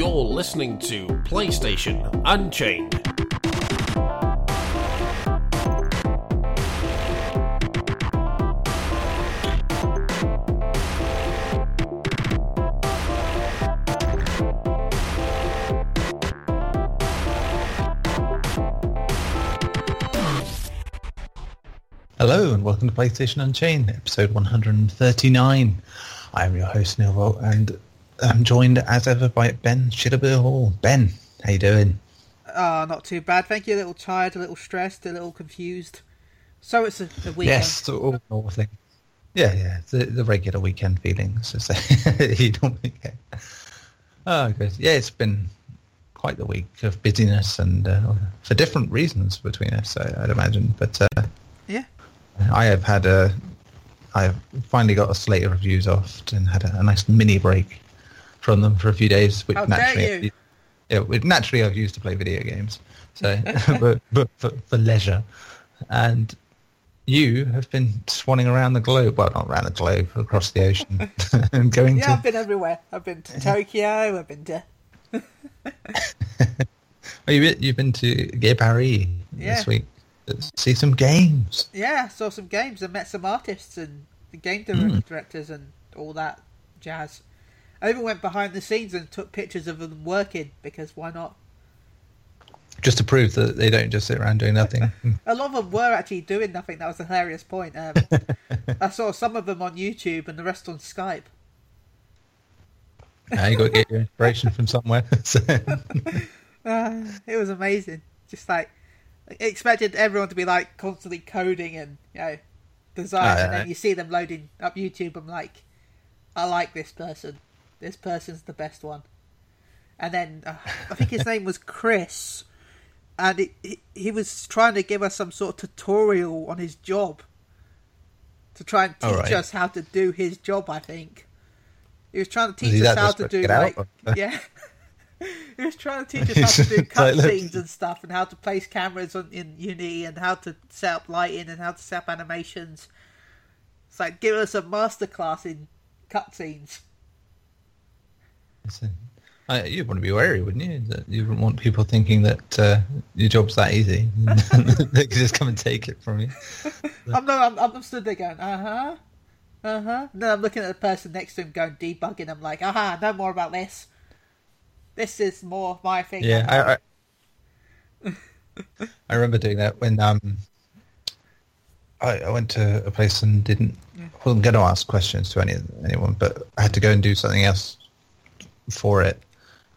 You're listening to PlayStation Unchained. Hello and welcome to PlayStation Unchained, episode 139. I am your host Neil Volt, and I'm joined as ever by Ben Shitterbill Hall. Ben, how you doing? Ah, not too bad. Thank you. A little tired, a little stressed, a little confused. So it's a, a weekend. Yes, all normal thing. Yeah, yeah, the, the regular weekend feelings. as you normally get. Oh, good. Yeah, it's been quite the week of busyness and uh, for different reasons between us, I, I'd imagine. But uh, Yeah. I have had a, I've finally got a slate of reviews off and had a, a nice mini break from them for a few days, which How naturally, yeah, which naturally I've used to play video games. So, but, but for, for leisure, and you have been swanning around the globe, well, not around the globe, across the ocean, and going Yeah, to. I've been everywhere. I've been to Tokyo. I've been to. Oh, you you've been to Gay Paris Yeah. this week. See some games. Yeah, saw some games and met some artists and the game Hmm. directors and all that jazz. I even went behind the scenes and took pictures of them working because why not? Just to prove that they don't just sit around doing nothing. A lot of them were actually doing nothing. That was a hilarious point. Um, I saw some of them on YouTube and the rest on Skype. now you got to get your inspiration from somewhere. So- Uh, it was amazing. Just like expected everyone to be like constantly coding and you know design, Ah, and then you see them loading up YouTube. I'm like, I like this person. This person's the best one. And then uh, I think his name was Chris, and it, he, he was trying to give us some sort of tutorial on his job to try and teach right. us how to do his job. I think he was trying to teach us how to do out, like yeah. He was trying to teach us how to do It's like, look- cutscenes and stuff, and how to place cameras on, in Uni, and how to set up lighting, and how to set up animations. It's like give us a masterclass in cutscenes. I, you'd want to be wary, wouldn't you? That you wouldn't want people thinking that uh, your job's that easy. they could just come and take it from you. I'm no, I'm, I'm stood there going, uh huh, uh huh. Then I'm looking at the person next to him going debugging. I'm like, aha, no more about this. This is more my thing. Yeah, I, I, I remember doing that when um, I, I went to a place and didn't wasn't going to ask questions to any anyone, but I had to go and do something else for it,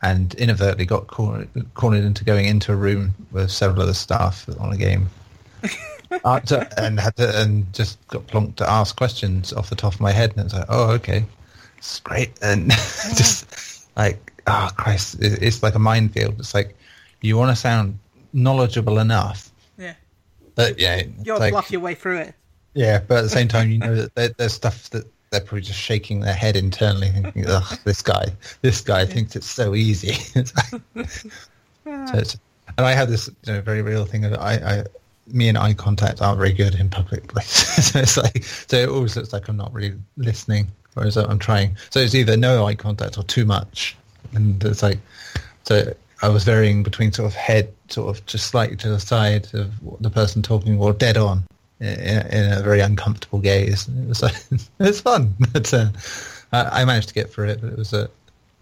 and inadvertently got cornered, cornered into going into a room with several other staff on a game. Uh, so- and had to and just got plonked to ask questions off the top of my head, and it's like, oh, okay, it's great, and just like, oh Christ, it, it's like a minefield. It's like you want to sound knowledgeable enough, yeah, but yeah, you'll like, bluff your way through it. yeah, but at the same time, you know that there, there's stuff that they're probably just shaking their head internally, thinking, "Ugh, this guy, this guy thinks it's so easy." It's like- so it's, and I have this you know, very real thing that I, I, me and eye contact aren't very good in public places. so it's like, so it always looks like I'm not really listening, whereas I'm trying. So it's either no eye contact or too much, and it's like, so I was varying between sort of head, sort of just slightly to the side of the person talking, or dead on in, in a very uncomfortable gaze. It was like, it was fun, but uh, I, I managed to get through it. But it was a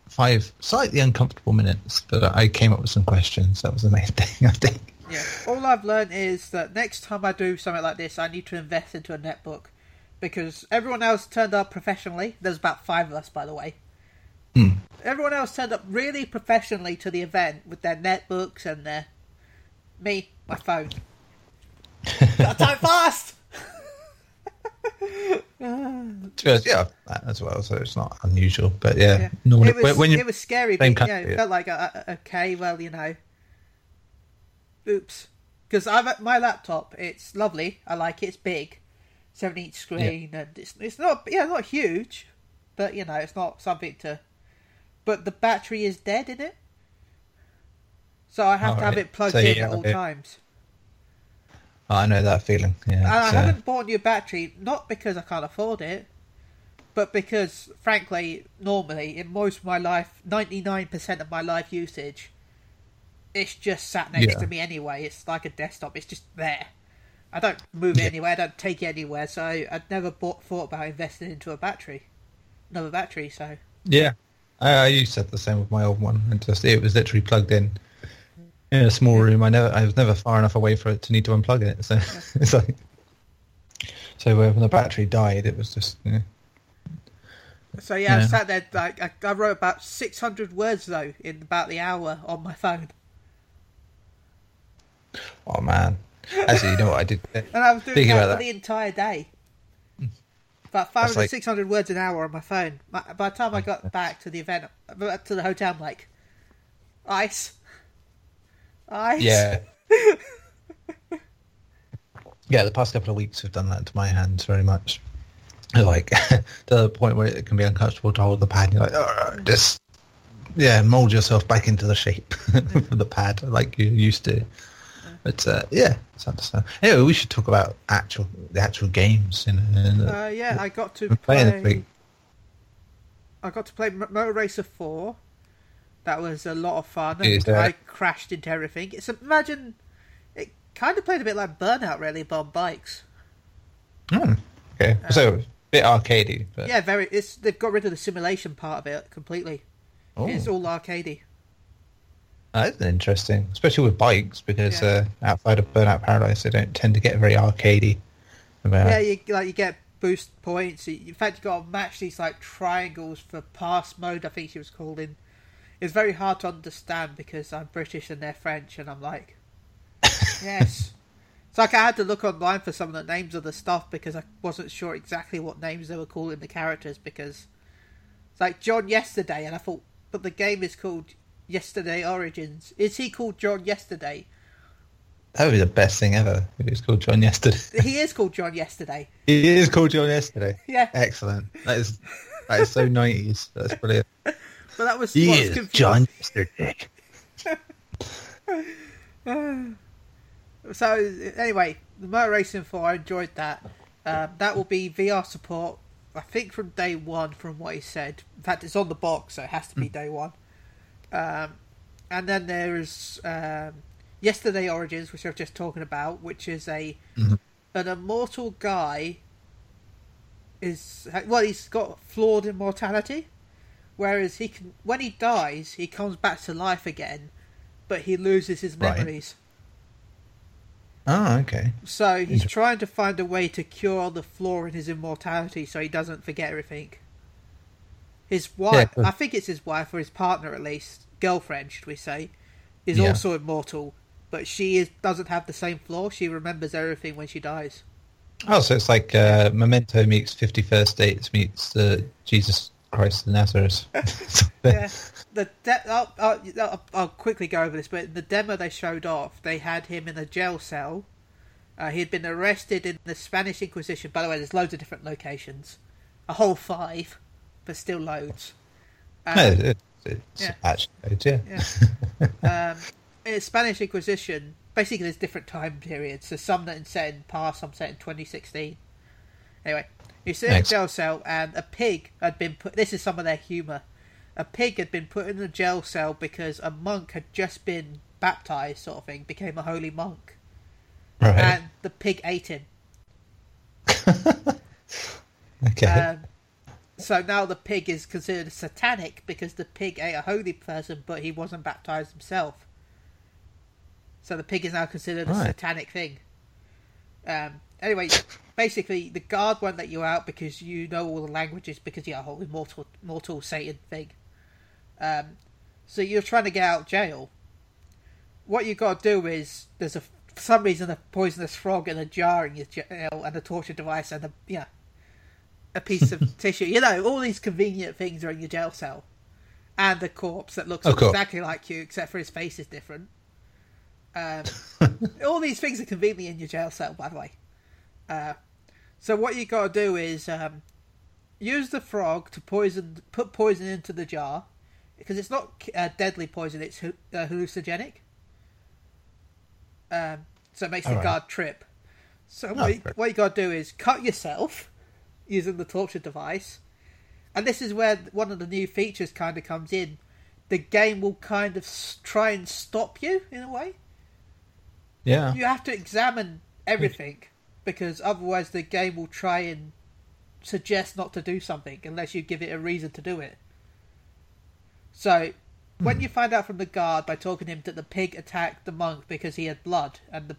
five slightly uncomfortable minutes, but I came up with some questions. That was the main thing, I think. Yeah. All I've learned is that next time I do something like this, I need to invest into a netbook because everyone else turned up professionally. There's about five of us, by the way. Everyone else turned up really professionally to the event with their netbooks and their me, my phone. Got time fast. Yeah, that as well. So it's not unusual, but yeah, Yeah. normally it was, when, you it was scary, but country, it felt like, uh, uh, okay, well, you know, oops. Because I've at my laptop, it's lovely. I like it. It's big, seven inch screen, and it's it's not yeah not huge, but you know it's not something to. But the battery is dead in it, so I have to have Alright. it plugged So, in at all times. Oh, I know that feeling. Yeah, And I uh, haven't bought a new battery, not because I can't afford it, but because, frankly, normally in most of my life, ninety nine percent of my life usage, it's just sat next Yeah. to me anyway. It's like a desktop. It's just there. I don't move it Yeah. anywhere. I don't take it anywhere. So I'd never bought, thought about investing into a battery, another battery. So Yeah, I, I used to have the same with my old one, and just it was literally plugged in in a small room. I never, I was never far enough away for it to need to unplug it. So it's like, so when the battery died, it was just. Yeah. So yeah, I sat there like I, I wrote about six hundred words though in about the hour on my phone, Oh man! Actually, you know what I did? and I was doing Thinking that about for that. the entire day. Hmm. About 500, like- 600 words an hour on my phone. By by the time I oh, got back to the event, uh, to the hotel, I'm like, ice, ice. Yeah. yeah, the past couple of weeks have done that to my hands very much. Like to the point where it can be uncomfortable to hold the pad. You're like, "Oh, just yeah, mold yourself back into the shape of the pad like you used to. But uh, yeah, it's understandable. Anyway, we should talk about actual the actual games. In, in, Uh, yeah, I got to playing play. I got to play Moto Racer Four. That was a lot of fun. I crashed into everything. It's imagine it kind of played a bit like Burnout, really, but on bikes. Hmm, okay, so a bit arcadey, but Yeah, very. It's they've got rid of the simulation part of it completely. Oh. It's all arcadey. That's interesting, especially with bikes, because Yeah. uh, outside of Burnout Paradise, they don't tend to get very arcadey. About, Yeah, you like you get boost points. In fact, you got to match these like triangles for pass mode. I think she was called in. It's very hard to understand because I'm British and they're French, and I'm like, yes. It's like I had to look online for some of the names of the stuff because I wasn't sure exactly what names they were calling the characters because it's like John Yesterday, and I thought, but the game is called Yesterday Origins. Is he called John Yesterday? That would be the best thing ever. If it was called John Yesterday. He is called John Yesterday. he is called John Yesterday. Yeah. Excellent. That is that is so nineties. That's brilliant. But that was He is confusing. John Yesterday. So anyway, the Motor Racing 4, I enjoyed that. Um, that will be VR support, I think, from day one, from what he said. In fact, it's on the box, so it has to be day one. Um, and then there is um, Yesterday Origins, which I was just talking about, which is a an immortal guy. Is well, he's got flawed immortality, whereas he can when he dies, he comes back to life again, but he loses his Right. memories. Oh, okay. So he's Interesting. trying to find a way to cure the flaw in his immortality so he doesn't forget everything. His wife, but- I think it's his wife or his partner at least, girlfriend, should we say, is Yeah. also immortal, but she is, doesn't have the same flaw. She remembers everything when she dies. Oh, so it's like uh, Memento meets Fifty First Dates meets uh, Jesus Christ of Nazareth. Yeah, the de- I'll, I'll, I'll, quickly go over this, but in the demo they showed off, they had him in a jail cell. Uh, he had been arrested in the Spanish Inquisition. By the way, there's loads of different locations, a whole five, but still loads. Um, No, it, it's Yeah. actually good, yeah. Yeah. um, in the Spanish Inquisition, basically there's different time periods. So some that are set in past, some set in 2016. Anyway, you sit in a jail cell, and a pig had been put. This is some of their humour. A pig had been put in a jail cell because a monk had just been baptized, sort of thing, became a holy monk, Right. and the pig ate him. okay. Um, so now the pig is considered satanic because the pig ate a holy person, but he wasn't baptized himself. So the pig is now considered a satanic thing. Um, anyway, basically, the guard won't let you out because you know all the languages because you're a whole immortal, mortal Satan thing. Um, so you're trying to get out of jail. What you got to do is there's a for some reason a poisonous frog in a jar in your jail and a torture device and a yeah a piece of tissue. You know, all these convenient things are in your jail cell. And a corpse that looks Of course. exactly like you, except for his face is different. Um, all these things are conveniently in your jail cell, by the way. Uh, so what you got to do is um, use the frog to poison, put poison into the jar, because it's not uh, deadly poison; it's uh, hallucinogenic. Um, so it makes the Alright. guard trip. So Oh, what, you, what you got to do is cut yourself using the torture device, and this is where one of the new features kind of comes in. The game will kind of try and stop you in a way. Yeah. You have to examine everything because otherwise the game will try and suggest not to do something unless you give it a reason to do it. So, when hmm. you find out from the guard by talking to him that the pig attacked the monk because he had blood and the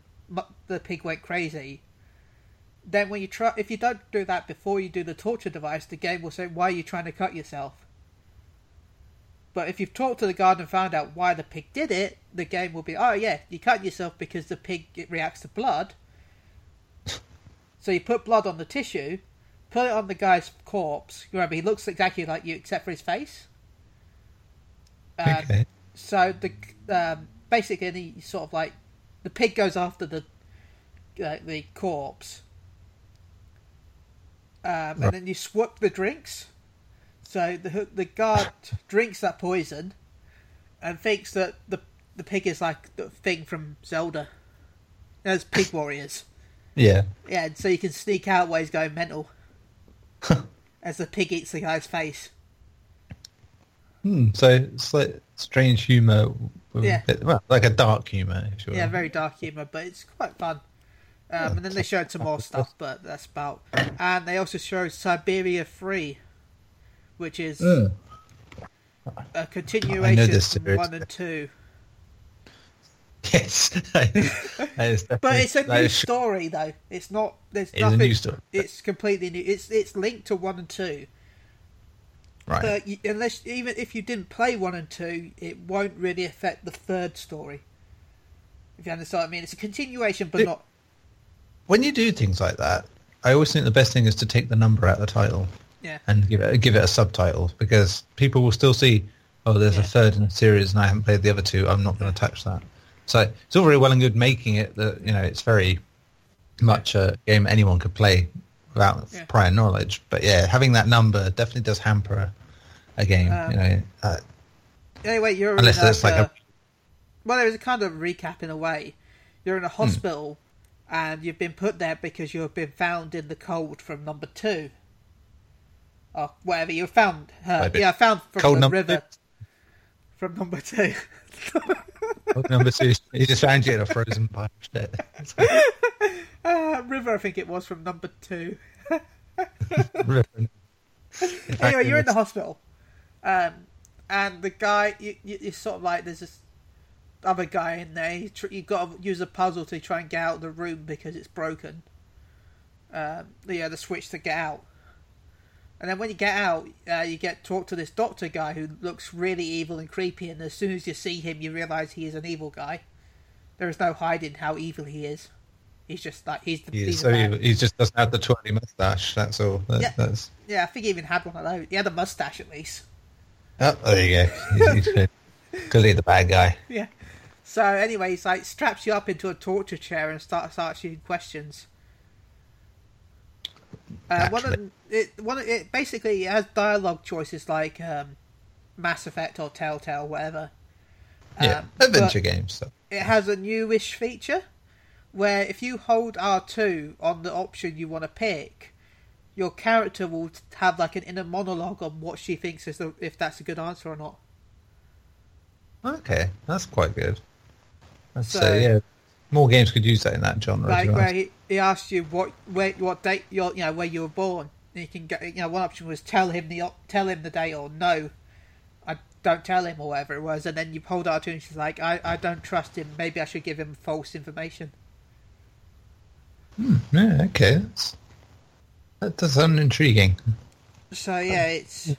the pig went crazy, then when you try, if you don't do that before you do the torture device, the game will say, "Why are you trying to cut yourself?" But if you've talked to the guard and found out why the pig did it, the game will be, "Oh yeah, you cut yourself because the pig reacts to blood." So you put blood on the tissue, put it on the guy's corpse. Remember, he looks exactly like you except for his face. Um, Okay. so the um, basically the sort of like the pig goes after the uh, the corpse, um, and then you swap the drinks. So the the guard drinks that poison, and thinks that the the pig is like the thing from Zelda. There's pig warriors. Yeah. Yeah, so you can sneak out while he's going mental as the pig eats the guy's face. Hmm. So like strange humor. Yeah. bit, well, like a dark humor. If you Yeah, very dark humour, but it's quite fun. Um, and then they showed some more stuff, but that's about. And they also showed Syberia 3, which is Mm. a continuation series. one and two. Yes. Is But it's a new story, though. It's not. There's It is a nothing. new story. It's completely new. It's it's linked to one and two. Right. But you, unless even if you didn't play one and two, it won't really affect the third story. If you understand what I mean, it's a continuation, but It- not. when you do things like that, I always think the best thing is to take the number out of the title Yeah. and give it give it a subtitle because people will still see, oh, there's Yeah. a third in the series and I haven't played the other two. I'm not going to touch that. So it's all very well and good making it that you know it's very much a game anyone could play without Yeah. prior knowledge. But yeah, having that number definitely does hamper a, a game. Um, you know, uh, Anyway, you're unless in like uh, a well, there was a kind of recap in a way. You're in a Hmm. hospital, and you've been put there because you have been found in the cold from number two, or whatever you found. Uh, Maybe. yeah, found from Cold the number river two? from number two. number two. He just found you in a frozen pipe. Shit. uh, river, I think it was from number two. Fact, anyway, you're in the hospital, um, and the guy, you, you, it's sort of like there's this other guy in there. You tr- you've got to use a puzzle to try and get out of the room because it's broken. Um, yeah, the switch to get out. And then when you get out, uh, you get talk to this doctor guy who looks really evil and creepy. And as soon as you see him, you realize he is an evil guy. There is no hiding how evil he is. He's just like he's the. He, he's so a he, just doesn't have the twirly mustache. That's all. That, Yeah. That's Yeah, I think he even had one of those. He had a mustache at least. oh, there you go. He's, he's clearly the bad guy. Yeah. So anyway, he's like straps you up into a torture chair and starts asking you questions. Uh, one of it, one of it basically it has dialogue choices like um, Mass Effect or Telltale, whatever. Yeah, Um, adventure games. So. It has a newish feature where if you hold R two on the option you want to pick, your character will have like an inner monologue on what she thinks is the, if that's a good answer or not. Okay, that's quite good. I'd So- say yeah, more games could use that in that genre. like to where he, he asks you what where what date you're you know where you were born and you can get you know one option was tell him the tell him the date or no I don't tell him or whatever it was and then you hold out to him and she's like I, I don't trust him maybe I should give him false information Yeah, okay, that's, that does sound intriguing. so yeah it's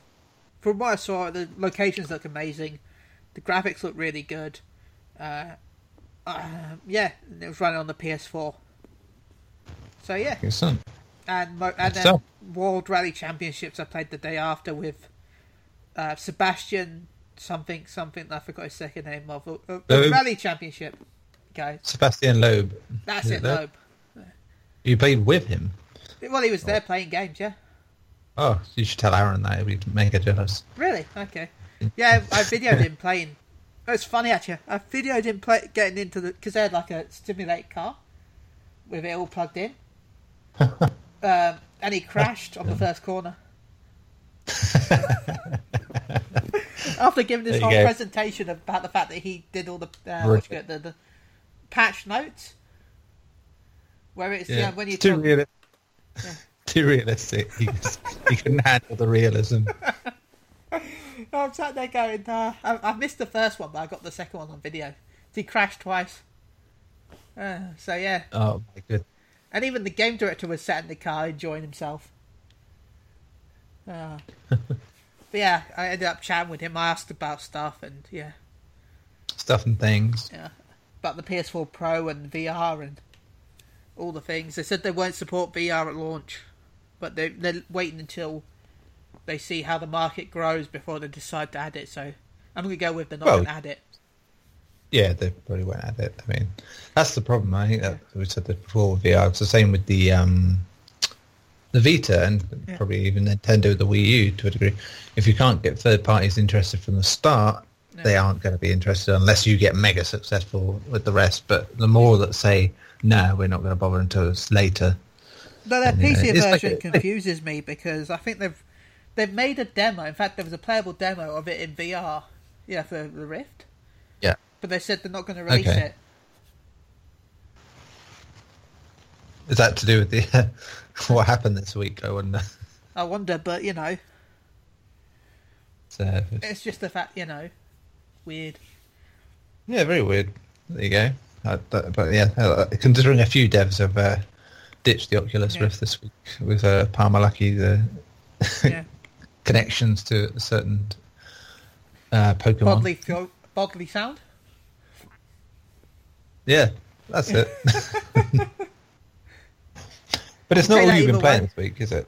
from what I saw the locations look amazing the graphics look really good uh, uh, yeah it was running on the PS4 so yeah. Excellent. and mo- and then World Rally Championships I played the day after with uh, Sebastian something something I forgot his second name of uh, uh, the Rally Championship guys. Sebastian Loeb. that's it Loeb. You played with him. well he was there playing games yeah. Oh, you should tell Aaron that. He'd make her jealous. really? Okay. Yeah I videoed him playing it was funny actually I videoed him play, getting into the because they had like a simulated car with it all plugged in um, and he crashed on the first corner After giving this whole go. presentation about the fact that he did all the uh, got, the, the patch notes, where it's yeah, when you too talk, real. Too realistic. He, he couldn't handle the realism. I'm sat there going, uh, I, I missed the first one, but I got the second one on video. He crashed twice. Uh, so yeah, Oh my good. and even the game director was sat in the car enjoying himself. Uh, but yeah, I ended up chatting with him. I asked about stuff, and yeah, Stuff and things. yeah, about the PS4 Pro and VR and all the things. They said they won't support VR at launch, but they they're waiting until they see how the market grows before they decide to add it. So I'm gonna go with they're not Well, gonna add it. Yeah, they probably won't add it. I mean, that's the problem. I think that we said that before with VR. It's the same with the um, the Vita and Yeah. probably even Nintendo the Wii U to a degree. If you can't get third parties interested from the start, No. they aren't going to be interested unless you get mega successful with the rest. But the more that say, no, we're not going to bother until it's later. No, uh, PC it's like version a- confuses me because I think they've they've made a demo. In fact, there was a playable demo of it in VR. Yeah, for the Rift, Yeah. but they said they're not going to release Okay. it. Is that to do with the what happened this week? I wonder. I wonder, but you know, So, it's just the fact, you know, weird. Yeah, very weird. There you go. Uh, but, but yeah, uh, considering a few devs have uh, ditched the Oculus Yeah. Rift this week with uh, Palmer Luckey, the Yeah, connections to a certain uh, Pokemon. bodily feel, bodily sound. Yeah, that's it. but it's not all you've been playing way. this week, is it?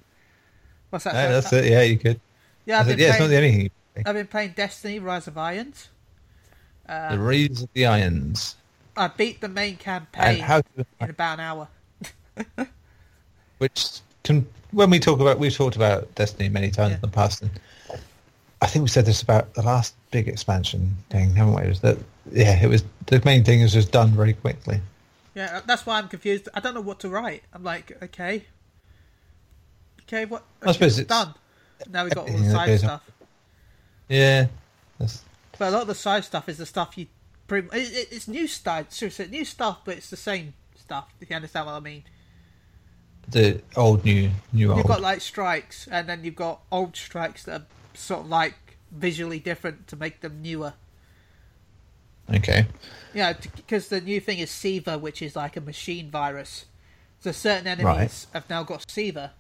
What's that? No, that's it. Yeah, you could. Yeah, I've been, yeah, it's not playing, the only thing. I've been playing Destiny: Rise of Irons. the Uh, Rays of the Irons. I beat the main campaign in about an hour. which can when we talk about we've talked about Destiny many times Yeah. in the past, and I think we said this about the last big expansion thing, haven't we? Was that yeah, it was the main thing is just done very quickly. Yeah, uh, that's why I'm confused. I don't know what to write. I'm like, okay, okay, what? I suppose it's done. Now we've got all the side goes on. stuff, Yeah, that's, but a lot of the side stuff is the stuff you. Pretty, it, it- it's new stuff, seriously, new stuff, but it's the same stuff. If you understand what I mean. The old new new old. You've got like strikes, and then you've got old strikes that are sort of like visually different to make them newer. okay, Yeah, because the new thing is Siva, which is like a machine virus. So certain enemies Right. have now got Siva.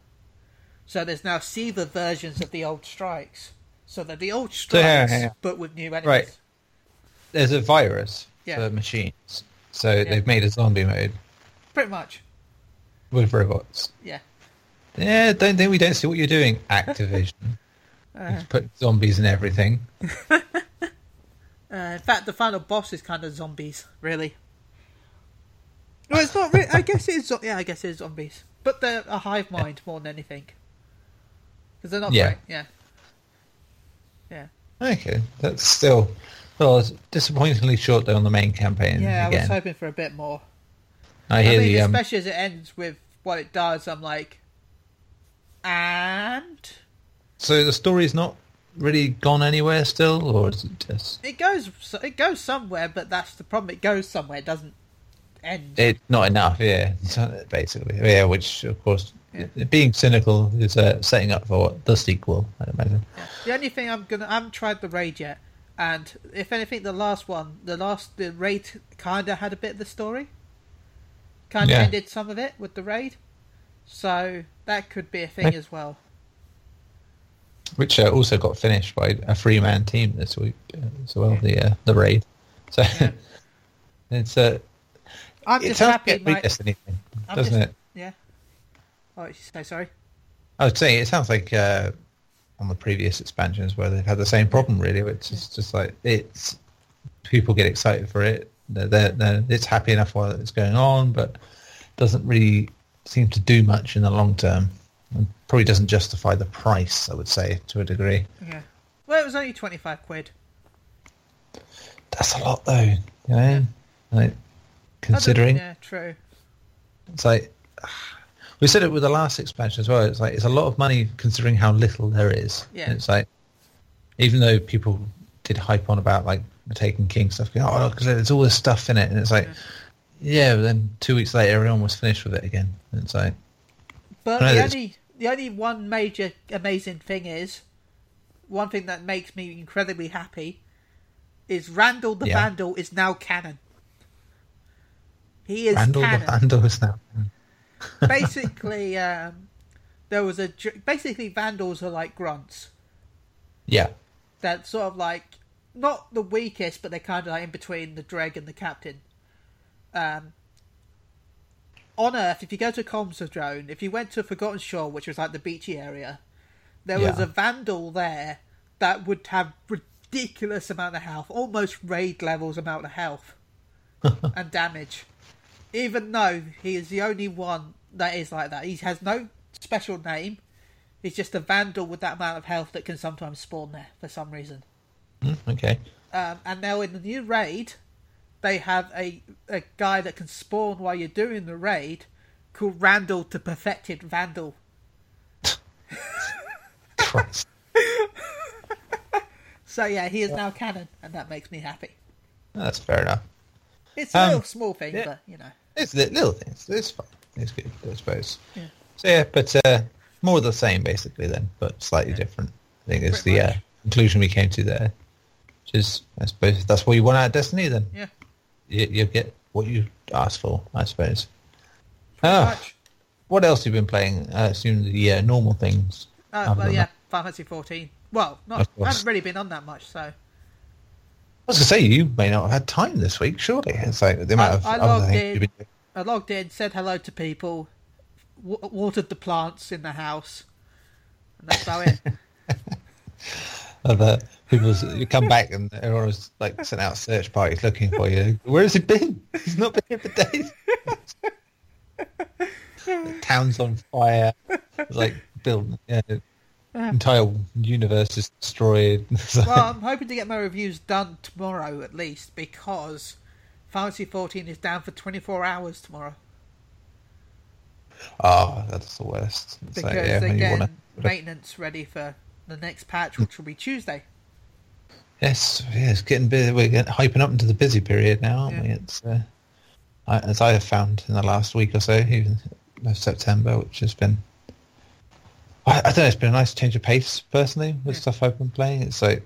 So there's now Siva versions of the old strikes. So they're the old So, yeah, strikes, yeah, yeah. but with new enemies. Right. there's a virus Yeah. for machines, so they've made a zombie mode Pretty much. With robots. Yeah. Yeah, don't think we don't see what you're doing, Activision. Uh, Put zombies in everything. uh, in fact, the final boss is kind of zombies, really. Well, it's not. Re- I guess it is. Yeah, I guess it is zombies, but they're a hive mind more than anything. Because they're not. Yeah. Great. Yeah. Yeah. Okay, that's still well, it's disappointingly short though on the main campaign. Yeah, I was hoping for a bit more. I I hear mean, the um, especially as it ends with what it does, I'm like, and so the story's not really gone anywhere still, or is it just it goes, it goes somewhere, but that's the problem. It goes somewhere, it doesn't end. it's not enough? Yeah, basically, yeah. Which of course, Yeah. being cynical is uh, setting up for what, the sequel. I imagine. Yeah. The only thing I'm gonna, I haven't tried the raid yet, and if anything, the last one, the last the raid kind of had a bit of the story, kind of Yeah. ended some of it with the raid, so that could be a thing Okay. as well. Which uh, also got finished by a three man team this week uh, as well. The uh, the raid. So Yeah. it's uh, I'm it just happy. like a My, Destiny thing, I'm doesn't just- it? yeah. Oh, you say sorry. I would say it sounds like uh, on the previous expansions where they've had the same problem. Really, which is just like it's people get excited for it. They're, they're, it's happy enough while it's going on, but doesn't really seem to do much in the long term. And probably doesn't justify the price. I would say to a degree. Yeah. Well, it was only twenty five quid. That's a lot, though. You know, Yeah. like, considering Yeah, true. it's like we said it with the last expansion as well. It's like it's a lot of money considering how little there is. Yeah. It's like even though people did hype on about like the Taken King stuff, going, oh, because there's all this stuff in it, and it's like, yeah, but then two weeks later, everyone was finished with it again. And it's like, But the only the only one major amazing thing is one thing that makes me incredibly happy is Randall the Yeah. Vandal is now canon. He is Randall the. Vandal is now. basically, um, there was a basically Vandals are like grunts. Yeah, That sort of like not the weakest, but they're kind of like in between the Dreg and the Captain. Um, on Earth, if you go to Cosmodrome, if you went to Forgotten Shore, which was like the beachy area, there was a Vandal there that would have ridiculous amount of health, almost raid levels amount of health and damage. Even though he is the only one that is like that, he has no special name. He's just a Vandal with that amount of health that can sometimes spawn there for some reason. Mm, okay. Um, and now in the new raid, they have a a guy that can spawn while you're doing the raid, called Randall to Perfected Vandal. Christ. So yeah, he is now canon, and that makes me happy. That's fair enough. It's a Um, little small thing, yeah. but you know. It's little things. It's fine. It's good, I suppose. Yeah. So yeah, but uh, more of the same basically then, but slightly different. I think is Pretty the uh, conclusion we came to there. Which is, I suppose, that's what you want out of Destiny. Then Yeah, you, you get what you asked for, I suppose. pretty Ah, much. what else have you been playing? I assume the uh, normal things. Uh, well, yeah, that. Final Fantasy 14. Well, not I haven't really been on that much, so I was gonna say you may not have had time this week. Surely it's like the amount I- of I other logged things in. you've been doing. I logged in, said hello to people, w- watered the plants in the house, and that's about it. Other people, you come back and everyone was like sent out search parties looking for you. Where has he been? He's not been here for days. the town's on fire. Like build, yeah, the entire universe is destroyed. Like- well, I'm hoping to get my reviews done tomorrow at least because Fantasy 14 is down for 24 hours tomorrow oh, that's the worst. Because like, yeah, they're getting wanna- maintenance ready for the next patch, which will be Tuesday. Yes, yeah, it's getting busy. We're getting, hyping up into the busy period now, aren't we? It's uh, I, as I have found in the last week or so, even of September, which has been. I, I don't know. It's been a nice change of pace personally with Yeah. stuff I've been playing. It's like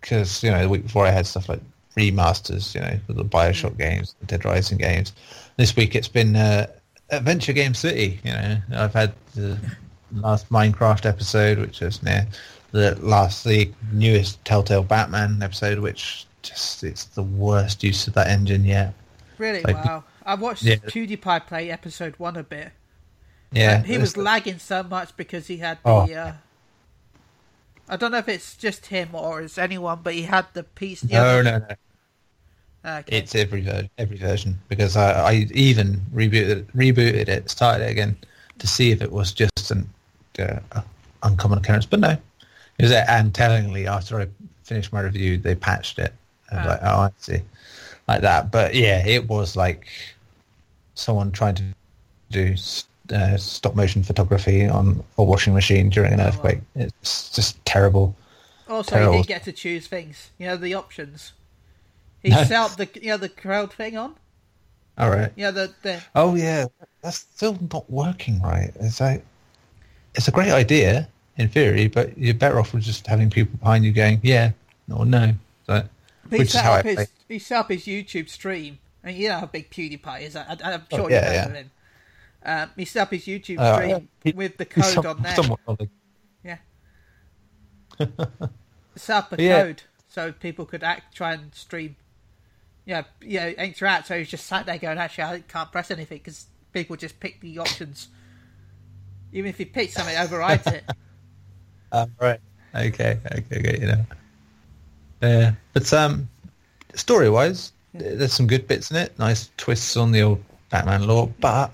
because you know the week before I had stuff like remasters, you know, with the Bioshock Mm. games, the Dead Rising games. This week it's been uh, Adventure Game City. You know, I've had the last Minecraft episode, which is yeah, the last, the newest Telltale Batman episode, which just it's the worst use of that engine yet. Really? Like- wow. I watched Yeah. PewDiePie play episode one a bit. Yeah, and he was it's- lagging so much because he had the. Oh. Uh, I don't know if it's just him or it's anyone, but he had the piece. the No, other- no, no. Okay. It's every ver- every version because I, I even rebooted rebooted it, started it again to see if it was just an uh, uncommon occurrence, but no. It was and tellingly after I finished my review, they patched it. I was Ah. like, oh, I see, like that. But yeah, it was like someone trying to do uh, stop motion photography on a washing machine during an Oh, wow. earthquake. It's just terrible. Also, Terrible. he didn't get to choose things. You know the options. He No. set up the you know the crowd thing on. All right. You know the the Oh yeah, that's still not working right. It's like it's a great idea in theory, but you're better off with just having people behind you going, yeah or no. So, he which is set how I up his play. he set up his YouTube stream, and you know how big PewDiePie is. I, I, I'm Oh, sure yeah, heard yeah. of him. Um, he set up his YouTube Uh, stream he- with the code some- on there. somewhat Yeah. Set up a Yeah. code so people could act try and stream. Yeah, you know, interact. So he's just sat there going, actually, I can't press anything because people just pick the options. Even if you pick something, it overrides it. Um, right. Okay. Okay. Okay. You know. Yeah, but um, story wise, there's some good bits in it. Nice twists on the old Batman lore, but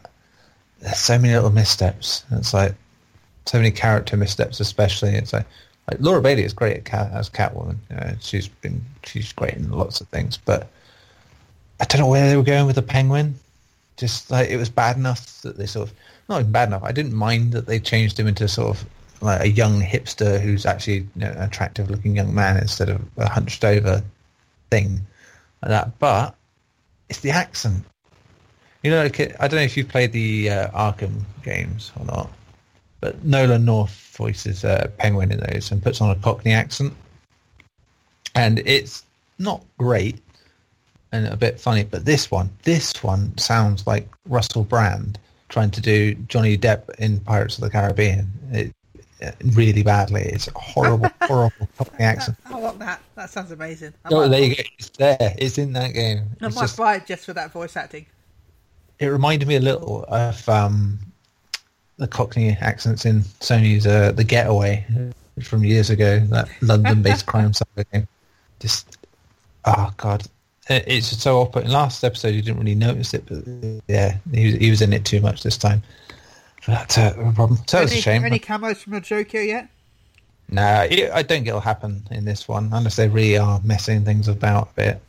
there's so many little missteps. It's like so many character missteps, especially. It's like like Laura Bailey is great at cat, as Catwoman. You know, she's been she's great in lots of things, but I don't know where they were going with the Penguin. Just like it was bad enough that they sort of not even bad enough. I didn't mind that they changed him into sort of like a young hipster who's actually you know, an attractive looking young man instead of a hunched over thing like that. But it's the accent. You know, I don't know if you've played the uh, Arkham games or not, but Nolan North voices uh, Penguin in those and puts on a Cockney accent, and it's not great and a bit funny. But this one, this one sounds like Russell Brand trying to do Johnny Depp in Pirates of the Caribbean. It, really badly. It's a horrible, horrible Cockney accent. I want that. That sounds amazing. I Oh, there you go. It's there. It's in that game. I It's might just, buy it just for that voice acting. it reminded me a little of um, the Cockney accents in Sony's uh, The Getaway from years ago, that London-based crime saga game. Just, oh god, it's so off. In last episode, you didn't really notice it, but yeah, he was, he was in it too much this time. That's a problem. So it's any, a shame. Any camos from Joker yet? Nah, it, I don't think it'll happen in this one unless they really are messing things about a bit.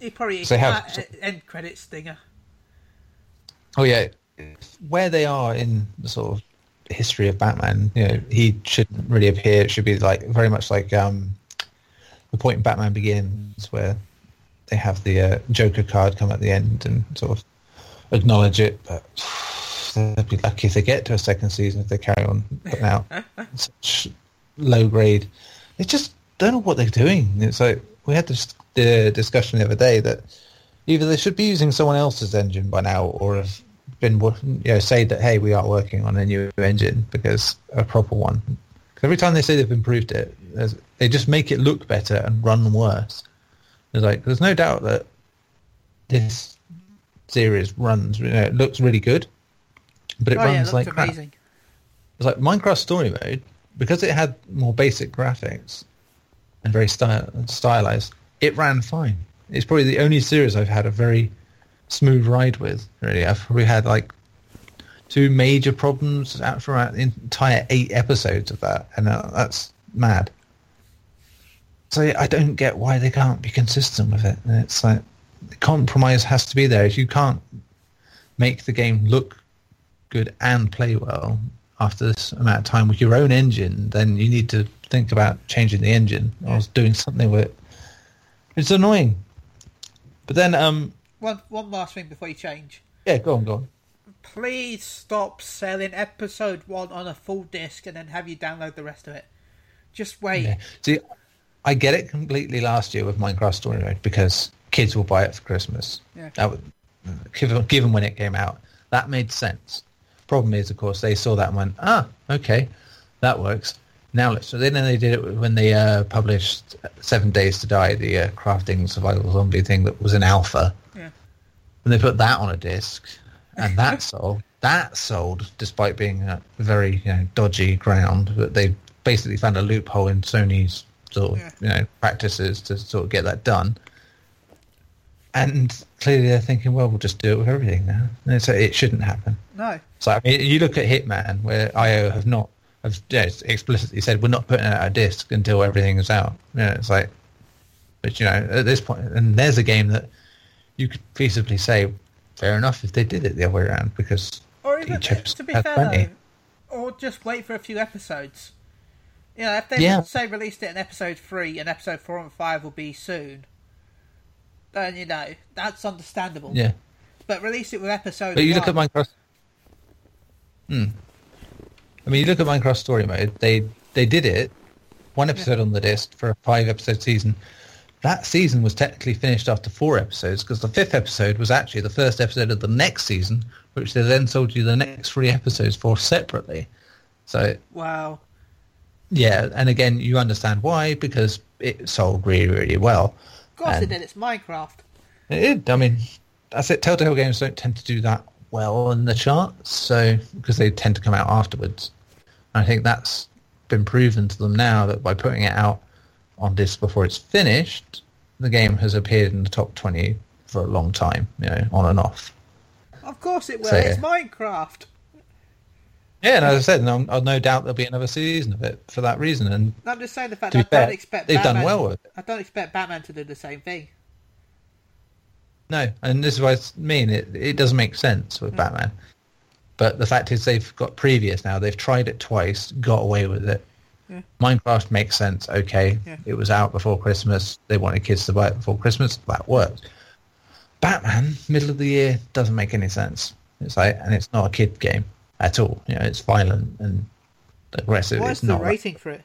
He probably So have- uh, end credit stinger. Oh yeah, where they are in the sort of history of Batman, you know, he shouldn't really appear. It should be like very much like um, the point in Batman Begins, where they have the uh, Joker card come at the end and sort of acknowledge it. But they'll be lucky if they get to a second season if they carry on putting out such low grade. They just don't know what they're doing. It's like we had this the discussion the other day that either they should be using someone else's engine by now, or have been you know say that hey we are working on a new engine because a proper one. 'Cause every time they say they've improved it, they just make it look better and run worse. There's like there's no doubt that this series runs. You know, it looks really good, but it oh yeah, it runs like crap. amazing. It's like Minecraft Story Mode because it had more basic graphics and very sty- stylized. It ran fine. It's probably the only series I've had a very smooth ride with. Really, I've probably had like two major problems out throughout the entire eight episodes of that, and uh, that's mad. So I don't get why they can't be consistent with it. And it's like the compromise has to be there. If you can't make the game look good and play well after this amount of time with your own engine, then you need to think about changing the engine or doing something with it. It's annoying. But then, um, One one last thing before you change. yeah, go on, go on. Please stop selling episode one on a full disc and then have you download the rest of it. Just wait. Yeah. See, I get it completely last year with Minecraft Story Mode because kids will buy it for Christmas. Yeah. That would, given, given when it came out, that made sense. Problem is, of course, they saw that and went, ah, okay, that works. Now let's. So then they did it when they uh, published Seven Days to Die, the uh, crafting survival zombie thing that was an alpha. Yeah. And they put that on a disc, and that sold. That sold, despite being a very you know, dodgy ground. But they basically found a loophole in Sony's sort of Yeah. you know practices to sort of get that done. And clearly they're thinking, well, we'll just do it with everything now. And it's, it shouldn't happen. No. So I mean, you look at Hitman, where IO have not have yeah, explicitly said we're not putting out a disc until everything is out. You know, it's like, but you know, at this point, and there's a game that you could feasibly say, fair enough if they did it the other way around because Or even to be fair plenty. though, or just wait for a few episodes. You know, if they Yeah. say released it in episode three and episode four and five will be soon, then you know that's understandable. Yeah, But release it with episode. but you look at. Minecraft. Hmm. I mean, you look at Minecraft Story Mode. They they did it one episode on the disc for a five episode season. That season was technically finished after four episodes because the fifth episode was actually the first episode of the next season, which they then sold you the next three episodes for separately. So Wow. yeah, and again, you understand why because it sold really really well. Of course it And- did. It's Minecraft. It did. I mean, that's it. Telltale games don't tend to do that well in the charts, so because they tend to come out afterwards. And I think that's been proven to them now that by putting it out on disc before it's finished, the game has appeared in the top twenty for a long time, you know, on and off. Of course it will. So, It's. Minecraft. Yeah, and as I said, no, I've no doubt there'll be another season of it for that reason. And I'm just saying the fact that I don't fair, expect they've Batman, done well with it. I don't expect Batman to do the same thing. No, and this is what I mean. It it doesn't make sense with Batman. But the fact is, they've got previous now. They've tried it twice, got away with it. Yeah. Minecraft makes sense. Okay, Yeah. it was out before Christmas. They wanted kids to buy it before Christmas. That worked. Batman, middle of the year, doesn't make any sense. It's like, and it's not a kid game at all. You know, it's violent and aggressive. What it's is the like- rating for it?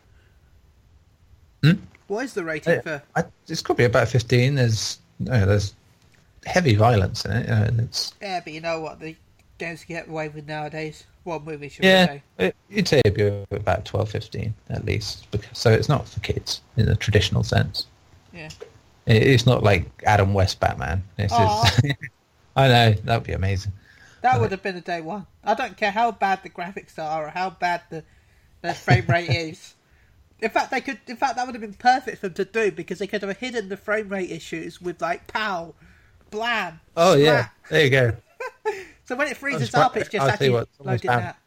Hmm? What is the rating Yeah. for? I, it's be about fifteen. There's no, there's heavy violence in it. You know, and it's Yeah, but you know what the games get away with nowadays. What movie should we yeah. It, you'd say it'd be about 12, 15 at least. Because, so it's not for kids in the traditional sense. Yeah. It, it's not like Adam West Batman. This is. I know that would be amazing. That Uh, would have been a day one. I don't care how bad the graphics are or how bad the, the frame rate is. In fact, they could. In fact, that would have been perfect for them to do because they could have hidden the frame rate issues with like pow, blam. Oh yeah, there you go. So when it freezes surprised- up, it's just I'll actually what, loading that.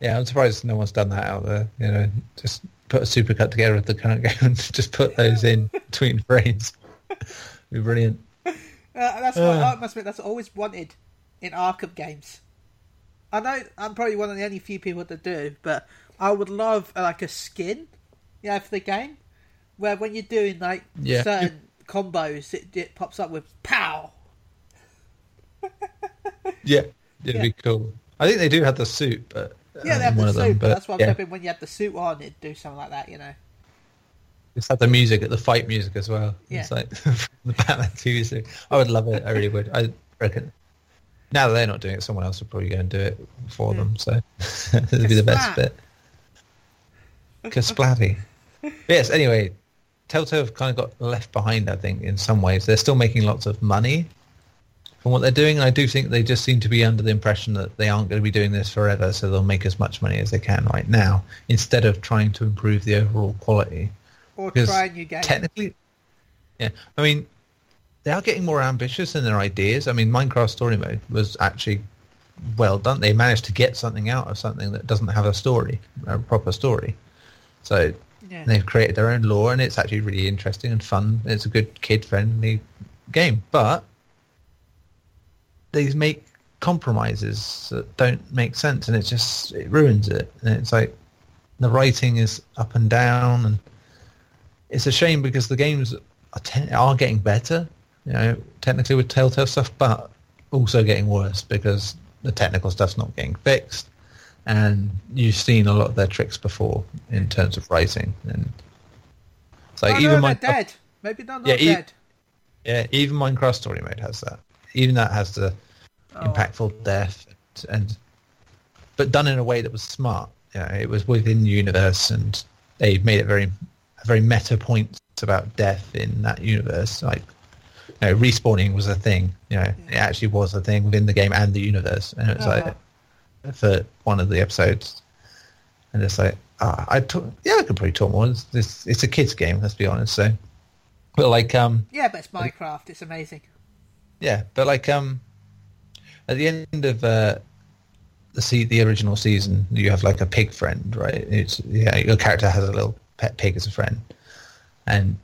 Yeah, I'm surprised no one's done that out there. You know, just put a supercut together of the current game and just put those in between frames. be brilliant. Uh, that's what Uh. I must admit. That's always wanted in Arkham games. I know I'm probably one of the only few people that do, but I would love uh, like a skin, you know, for the game, where when you're doing like Yeah. certain combos, it, it pops up with pow. Yeah, it'd Yeah. be cool. I think they do have the suit, but Yeah, they uh, have one the of suit, them. but that's what I'm yeah, hoping when you have the suit on, it'd do something like that, you know. just have the music at the fight music as well. Yeah. It's like the Batman TV series. I would love it. I really would. I reckon. Now that they're not doing it, someone else will probably go and do it for Yeah. them. So it'd be the best bit. Kasplatty. yes. Anyway, Telltale have kind of got left behind. I think in some ways they're still making lots of money from what they're doing. And I do think they just seem to be under the impression that they aren't going to be doing this forever, so they'll make as much money as they can right now instead of trying to improve the overall quality. Or Because try a new game. Technically, yeah. I mean, they are getting more ambitious in their ideas. I mean, Minecraft Story Mode was actually well done. They managed to get something out of something that doesn't have a story, a proper story. So yeah. they've created their own lore, and it's actually really interesting and fun. It's a good kid-friendly game, but they make compromises that don't make sense, and it just it ruins it. And it's like the writing is up and down, and it's a shame because the games are, are getting better, you know, technically with Telltale stuff, but also getting worse because the technical stuff's not getting fixed. And you've seen a lot of their tricks before in terms of writing, and it's like oh, even no, my dead. Maybe they're not Yeah, e- dead. yeah, even Minecraft Story Mode has that. Even that has the Oh. impactful death, and but done in a way that was smart. Know, it was within the universe, and they made it very, a very meta point about death in that universe. Like, you know, respawning was a thing. You know, it actually was a thing within the game and the universe, and it was Uh-huh. like for one of the episodes, and it's like, ah, I talk, yeah, I could probably talk more. It's, it's, it's a kids game, let's be honest. So, but like, um, Yeah, but it's Minecraft. It's amazing. yeah, but like um, at the end of uh, the se- the original season, you have like a pig friend, right? It's yeah, your character has a little pet pig as a friend, and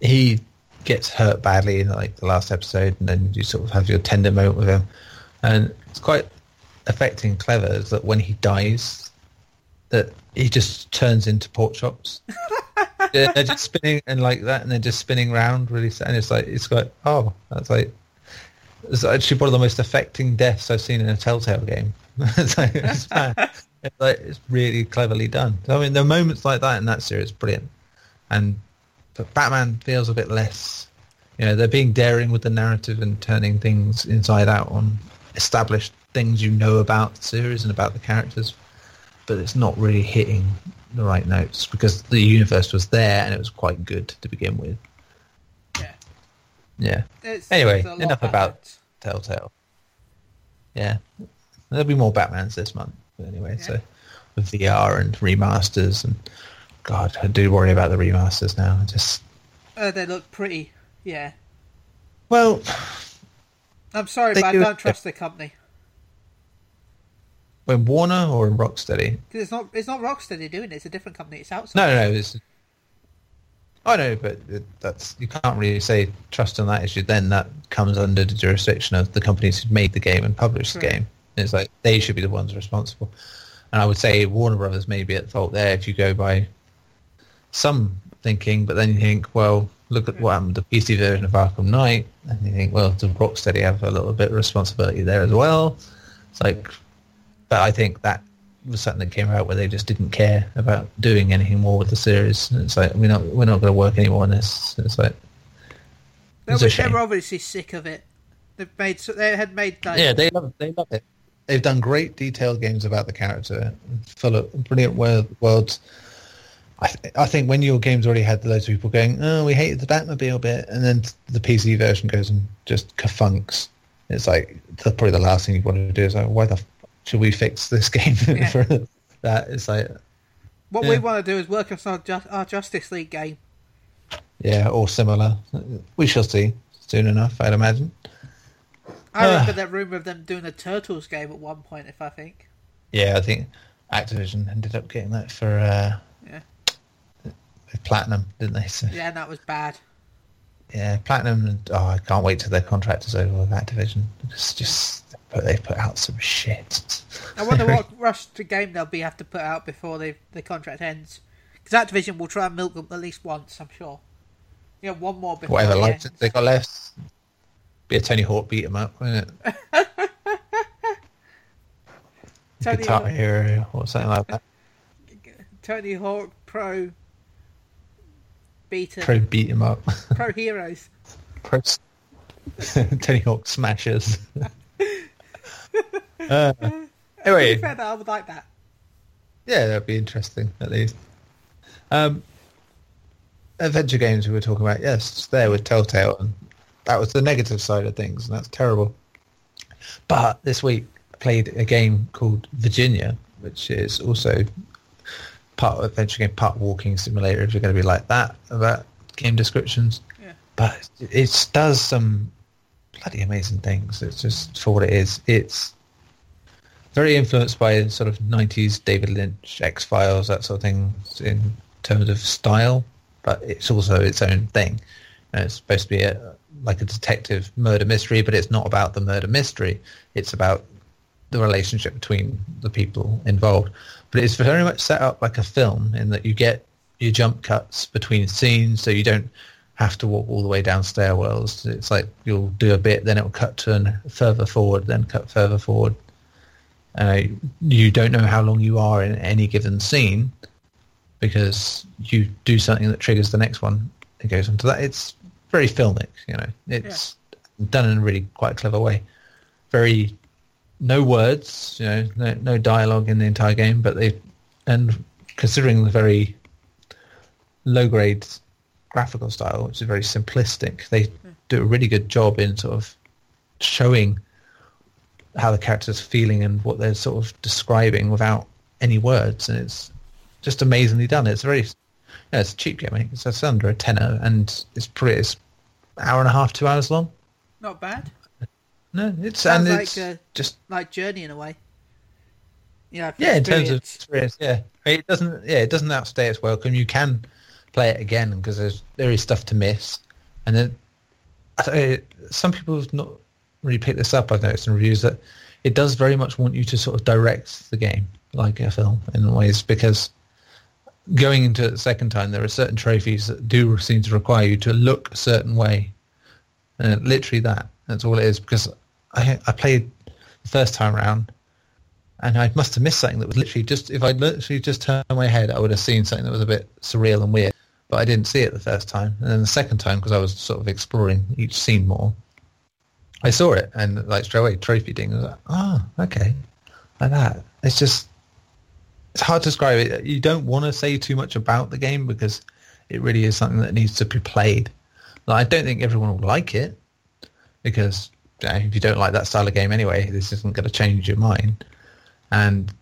he gets hurt badly in like the last episode, and then you sort of have your tender moment with him, and it's quite affecting, clever, is that when he dies, that he just turns into pork chops. yeah, they're just spinning and like that, and they're just spinning around really, and it's like it's like oh, that's like it's actually one of the most affecting deaths I've seen in a Telltale game. it's, like, it's. It's like it's really cleverly done. I mean, there are moments like that in that series, brilliant. And but Batman feels a bit less. You know, they're being daring with the narrative and turning things inside out on established things you know about the series and about the characters, but it's not really hitting the right notes because the universe was there and it was quite good to begin with. Yeah. Yeah. Anyway, enough about happens. Telltale. Yeah, there'll be more Batmans this month. But anyway, Yeah. so with VR and remasters and God, I do worry about the remasters now. I Just Uh, they look pretty. Yeah. well, I'm sorry, but I don't trust the company when Warner or in Rocksteady. because it's not. It's not Rocksteady doing it. It's a different company. It's outside. No, no, no. It's, I know, but it, that's you can't really say trust on that issue. Then that comes under the jurisdiction of the companies who made the game and published the True. game. It's like they should be the ones responsible. And I would say Warner Brothers may be at fault there if you go by some thinking, but then you think, well, look at what happened to the PC version of Arkham Knight, and you think, well, does Rocksteady have a little bit of responsibility there as well? It's like, but I think that was something that came out where they just didn't care about doing anything more with the series. It's like we're not we're not going to work anymore on this. It's like They it's were, they shame. were obviously sick of it. They've made so they had made like, Yeah, they love they love it. They've done great detailed games about the character, full of brilliant world, worlds. I, th- I think when your game's already had loads of people going, oh, we hated the Batmobile bit, and then the PC version goes and just kafunks. It's like that's probably the last thing you want to do. Is like, why the should we fix this game Yeah. for that? It's like, what yeah. we want to do is work on our, Ju- our Justice League game. yeah, or similar. We shall see soon enough, I'd imagine. I Ah. remember that rumor of them doing a Turtles game at one point. If I think, Yeah, I think Activision ended up getting that for uh, Yeah. Platinum, didn't they? So, yeah, that was bad. Yeah, Platinum. Oh, I can't wait till their contract is over with Activision. It's just but they put out some shit. I wonder what rush to game they'll be have to put out before they, the contract ends. Because Activision will try and milk them at least once, I'm sure. Yeah, one more before. whatever license ends. they got left. Be a Tony Hawk beat 'em up, wouldn't it? Tony, Guitar Hawk, Hero or something like that. Tony Hawk Pro Beta Pro beat 'em up. Pro Heroes. Pro Tony Hawk smashes. uh, anyway, fair, though, I would like that. Yeah, that'd be interesting at least. Um, adventure games we were talking about, yes, there with Telltale, and that was the negative side of things, and that's terrible. But this week I played a game called Virginia, which is also part adventure game, part walking simulator. If you're going to be like that about game descriptions, Yeah. but it does some bloody amazing things. It's just for what it is. It's very influenced by sort of 90s David Lynch, X Files, that sort of thing in terms of style, but it's also its own thing. And it's supposed to be a, like a detective murder mystery, but it's not about the murder mystery. It's about the relationship between the people involved. But it's very much set up like a film in that you get your jump cuts between scenes, so you don't have to walk all the way down stairwells. It's like you'll do a bit, then it'll cut to further forward, then cut further forward. Uh, you don't know how long you are in any given scene because you do something that triggers the next one. It goes into that. It's very filmic, you know. It's done in a really quite clever way. Very no words, you know, no, no dialogue in the entire game, but they and considering the very low grade graphical style, which is very simplistic, they do a really good job in sort of showing how the character's feeling and what they're sort of describing without any words, and it's just amazingly done. It's very, yeah, it's a cheap game. I think it's, under a tenner, and it's pretty. It's an hour and a half, two hours long. Not bad. No, it's Sounds and like, it's uh, just Like Journey in a way. Yeah, yeah. In terms of experience. experience, yeah, I mean, it doesn't. Yeah, it doesn't outstay its welcome. You can play it again because there's there is stuff to miss, and then I eh, some people have not really picked this up. I've noticed in reviews that it does very much want you to sort of direct the game like a film in ways because going into it the second time, there are certain trophies that do seem to require you to look a certain way, and literally that. That's all it is. Because I I played the first time around, and I must have missed something that was literally just if I literally just turned my head, I would have seen something that was a bit surreal and weird. But I didn't see it the first time, and then the second time because I was sort of exploring each scene more, I saw it and like straight away trophy ding. I was like, oh, okay, like that. It's just it's hard to describe it. You don't want to say too much about the game because it really is something that needs to be played. Like, I don't think everyone will like it because you know, if you don't like that style of game anyway, this isn't going to change your mind. And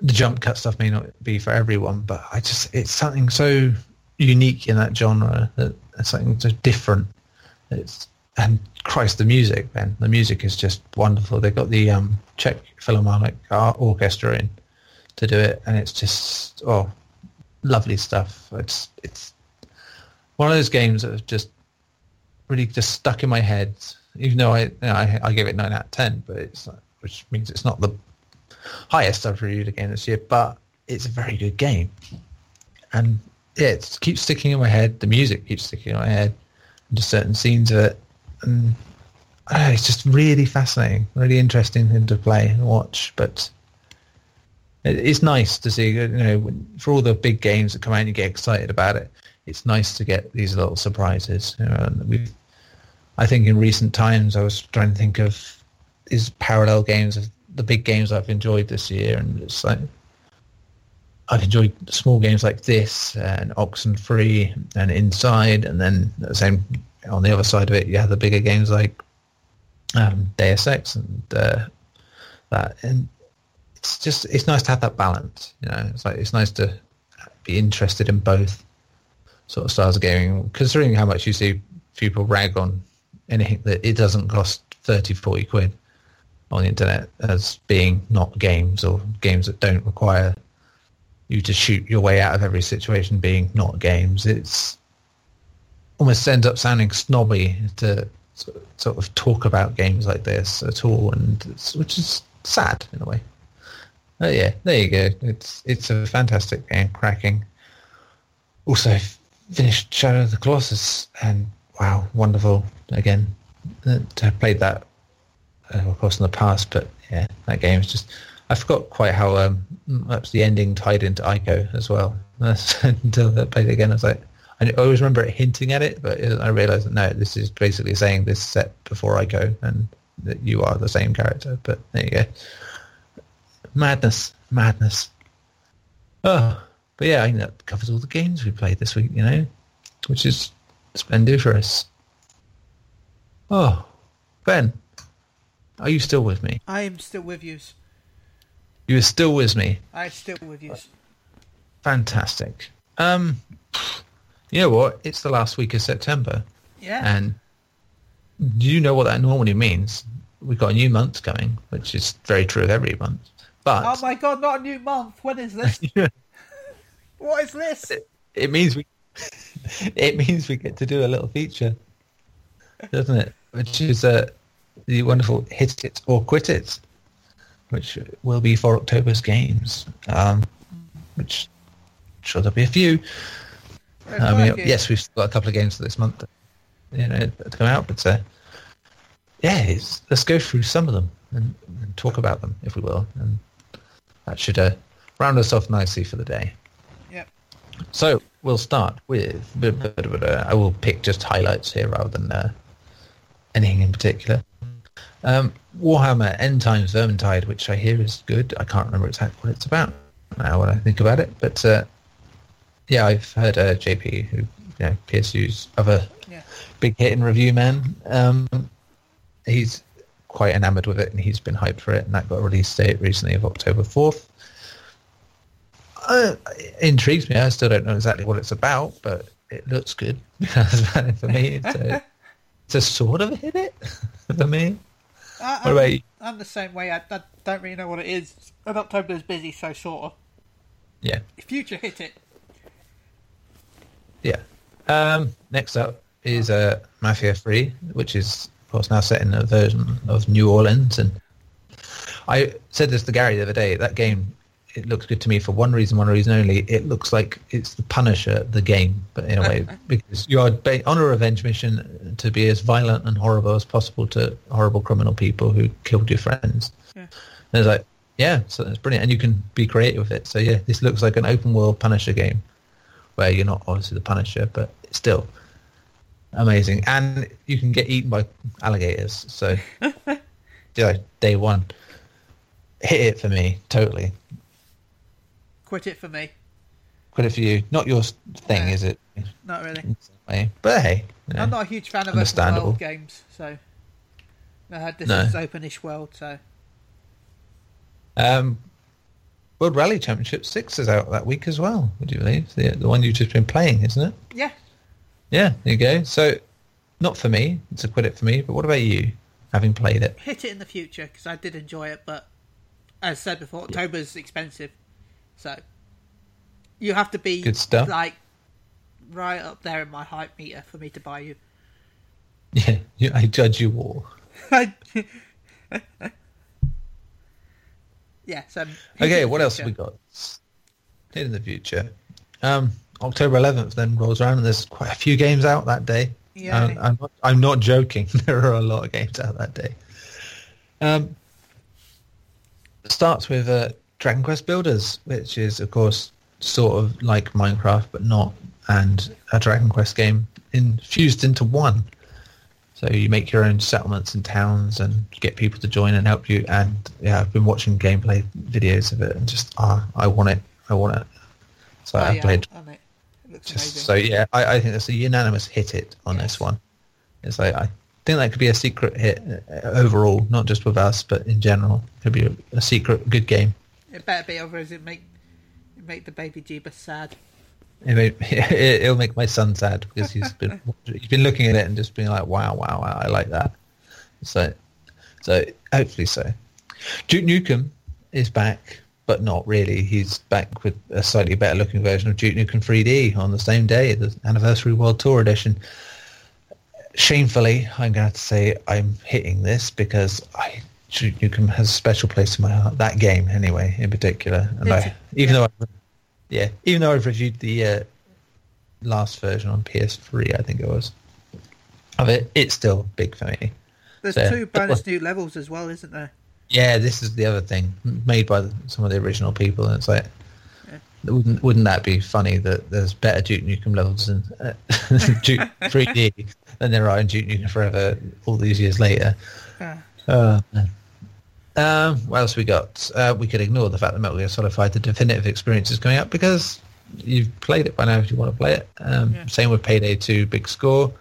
the jump cut stuff may not be for everyone, but I just it's something so unique in that genre that something so different. It's and Christ, the music, man, the music is just wonderful. They've got the um, Czech Philharmonic Orchestra in to do it, and it's just oh, lovely stuff. It's it's one of those games that have just really just stuck in my head. Even though I you know, I, I gave it nine out of ten, but it's which means it's not the highest I've reviewed again this year, but it's a very good game. And yeah, it keeps sticking in my head. The music keeps sticking in my head. Just certain scenes of it. And it's just really fascinating, really interesting thing to play and watch. But it, it's nice to see, you know, when- for all the big games that come out and you get excited about it, it's nice to get these little surprises. You know, and we've, I think in recent times I was trying to think of these parallel games of the big games I've enjoyed this year, and it's like I've enjoyed small games like this and Oxenfree and Inside, and then the same on the other side of it, you have the bigger games like um, Deus Ex and uh, that, and it's just it's nice to have that balance. You know, it's like it's nice to be interested in both sort of styles of gaming, considering how much you see people rag on anything that it doesn't cost 30, 40 quid on the internet as being not games or games that don't require you to shoot your way out of every situation being not games. It's almost ends up sounding snobby to sort of- talk about games like this at all, and which is sad in a way. Oh yeah, there you go. It's it's a fantastic game, cracking. Also finished Shadow of the Colossus, and wow, wonderful again. Uh, to have played that, uh, of course, in the past, but yeah, that game is just. I forgot quite how um, much the ending tied into Ico as well. Until uh, I played it again, I was like, I always remember it hinting at it, but I realised that no, this is basically saying this set before Ico, and that you are the same character. But there you go. Madness, madness. Oh, but yeah, I think that covers all the games we played this week, you know, which is splendiferous. Oh, Ben, are you still with me? I am still with you. You are still with me. I'm still with you. Fantastic. Um, you know what? It's the last week of September, Yeah. and do you know what that normally means? We've got a new month coming, which is very true of every month. But oh my god, not a new month. When is this? what is this? it means we it means we get to do a little feature, doesn't it? Which is uh, the wonderful hit it or quit it, which will be for October's games. Um, which sure there'll be a few. I mean, yes, we've got a couple of games for this month, you know, to come out, but uh, yeah, it's, let's go through some of them and, and talk about them, if we will, and that should uh, round us off nicely for the day. Yep. So we'll start with. I will pick just highlights here rather than uh, anything in particular. Um, Warhammer End Times Vermintide, which I hear is good. I can't remember exactly what it's about now when I think about it, but uh, yeah, I've heard uh, JP, who you know PSU's other Yeah. big hit and review man. Um, he's quite enamored with it, and he's been hyped for it, and that got a release date recently of October fourth. Uh, it intrigues me. I still don't know exactly what it's about, but it looks good. That's about it for me. It's a, it's a sort of hit it for me. I, What I'm, about you? I'm the same way. I, I don't really know what it is. And October's busy, so sort of. Yeah, Future hit it. yeah. Um, next up is uh, Mafia Three, which is of course now set in a version of New Orleans, and I said this to Gary the other day. That game it looks good to me for one reason, one reason only. It looks like it's the Punisher, the game, but in a way because you are on a revenge mission to be as violent and horrible as possible to horrible criminal people who killed your friends. Yeah. And it's like, yeah, so it's brilliant, and you can be creative with it. So yeah, this looks like an open world Punisher game where you're not obviously the Punisher, but it's still amazing, and you can get eaten by alligators. So yeah, day one, hit it for me totally. Quit it for me. Quit it for you. Not your thing, Yeah. is it? Not really. In some way. But hey, you know. I'm not a huge fan of open world games, so I had this No. is openish world, so Um, World Rally Championship Six is out that week as well. Would you believe the the one you've just been playing, isn't it? yeah. Yeah, there you go. So, not for me. It's a quit it for me. But what about you? Having played it, Hit it in the future because I did enjoy it, but as I said before, October's expensive, so you have to be Good stuff. like right up there in my hype meter for me to buy you. yeah, you, I judge you all. Yeah. So Okay, what else have we got? Hit in the future. Um, October 11th then rolls around and there's quite a few games out that day. Yeah. Um, I'm, not, I'm not joking. there are a lot of games out that day. Um, starts with uh, Dragon Quest Builders, which is, of course, sort of like Minecraft, but not, and a Dragon Quest game infused into one. So you make your own settlements and towns and get people to join and help you. And yeah, I've been watching gameplay videos of it and just ah, I want it, I want it. So Oh, I yeah, played. on it. It Just, so yeah, I, I think that's a unanimous hit it on Yes. this one. It's like I think that could be a secret hit uh, overall, not just with us, but in general. It could be a, a secret good game. It better be, otherwise it make it make the baby Jeebus sad. It may, it, it'll make my son sad because he's been he's been looking at it and just being like, wow, wow, wow, I like that. So, so hopefully so. Duke Nukem is back, but not really. He's back with a slightly better looking version of Duke Nukem 3D on the same day, the Anniversary World Tour edition. Shamefully, I'm going to have to say I'm hitting this because I Duke Nukem has a special place in my heart. That game, anyway, in particular, and I, even yeah. though I yeah, even though I've reviewed the uh, last version on PS3, I think it was, of it, it's still big for me. There's So, two bonus new levels as well, isn't there? Yeah, this is the other thing made by some of the original people, and it's like, wouldn't wouldn't that be funny that there's better Duke Nukem levels in uh, Duke 3D than there are in Duke Nukem Forever all these years later? Uh, man. Um, what else we got? Uh, we could ignore the fact that Metal Gear Solid 5 The Definitive Experience is coming up because you've played it by now if you want to play it. Um, Yeah. Same with Payday 2, Big Score.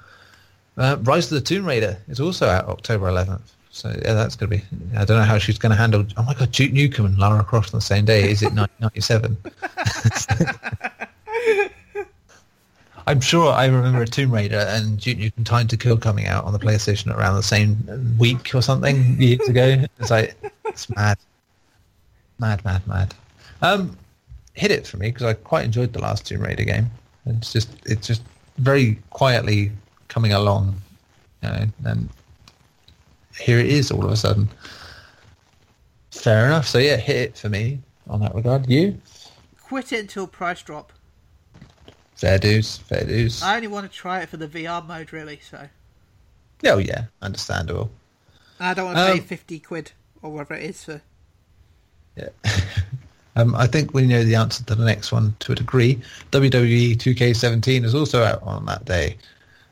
Uh, Rise of the Tomb Raider is also out October 11th. So yeah, that's going to be. I don't know how she's going to handle. Oh my God, Duke Nukem and Lara Croft on the same day. Is it 1997? I'm sure I remember a Tomb Raider and Duke Nukem Time to Kill coming out on the PlayStation around the same week or something years ago. It's like it's mad, mad, mad, mad. Um, hit it for me because I quite enjoyed the last Tomb Raider game. It's just it's just very quietly coming along, you know, and here it is all of a sudden. Fair enough. So yeah, hit it for me on that regard. You Quit it until price drop. Fair dues, fair dues. I only want to try it for the VR mode, really. So Oh yeah, understandable. I don't want to Um, pay fifty quid or whatever it is for. Yeah. um, I think we know the answer to the next one to a degree. WWE 2K17 is also out on that day.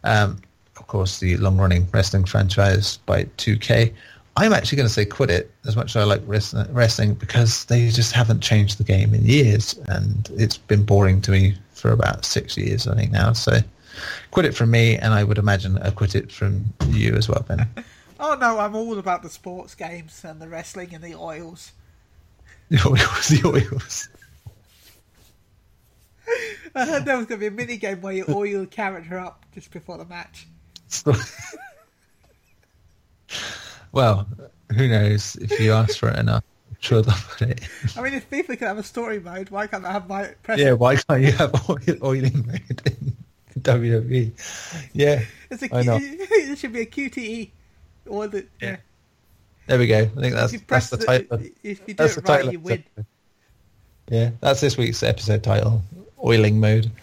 Um, of course, the long-running wrestling franchise by 2K. I'm actually going to say quit it as much as I like wrestling because they just haven't changed the game in years and it's been boring to me for about six years, I think now. So quit it from me and I would imagine a quit it from you as well, Ben. Oh no, I'm all about the sports games and the wrestling and the oils. the oils, the oils. I heard there was going to be a mini game where you oil the character up just before the match. well, who knows? If you ask for it enough, I'm sure it. I mean, if FIFA can have a story mode, why can't I have my press? Yeah, why can't you have oil, oiling mode in WWE? Yeah, It's a, I know. it should be a QTE. Or the yeah. Yeah. there we go. I think that's If that's press the the- title. if you do That's it right, title. you win. Yeah, that's this week's episode title: oiling mode.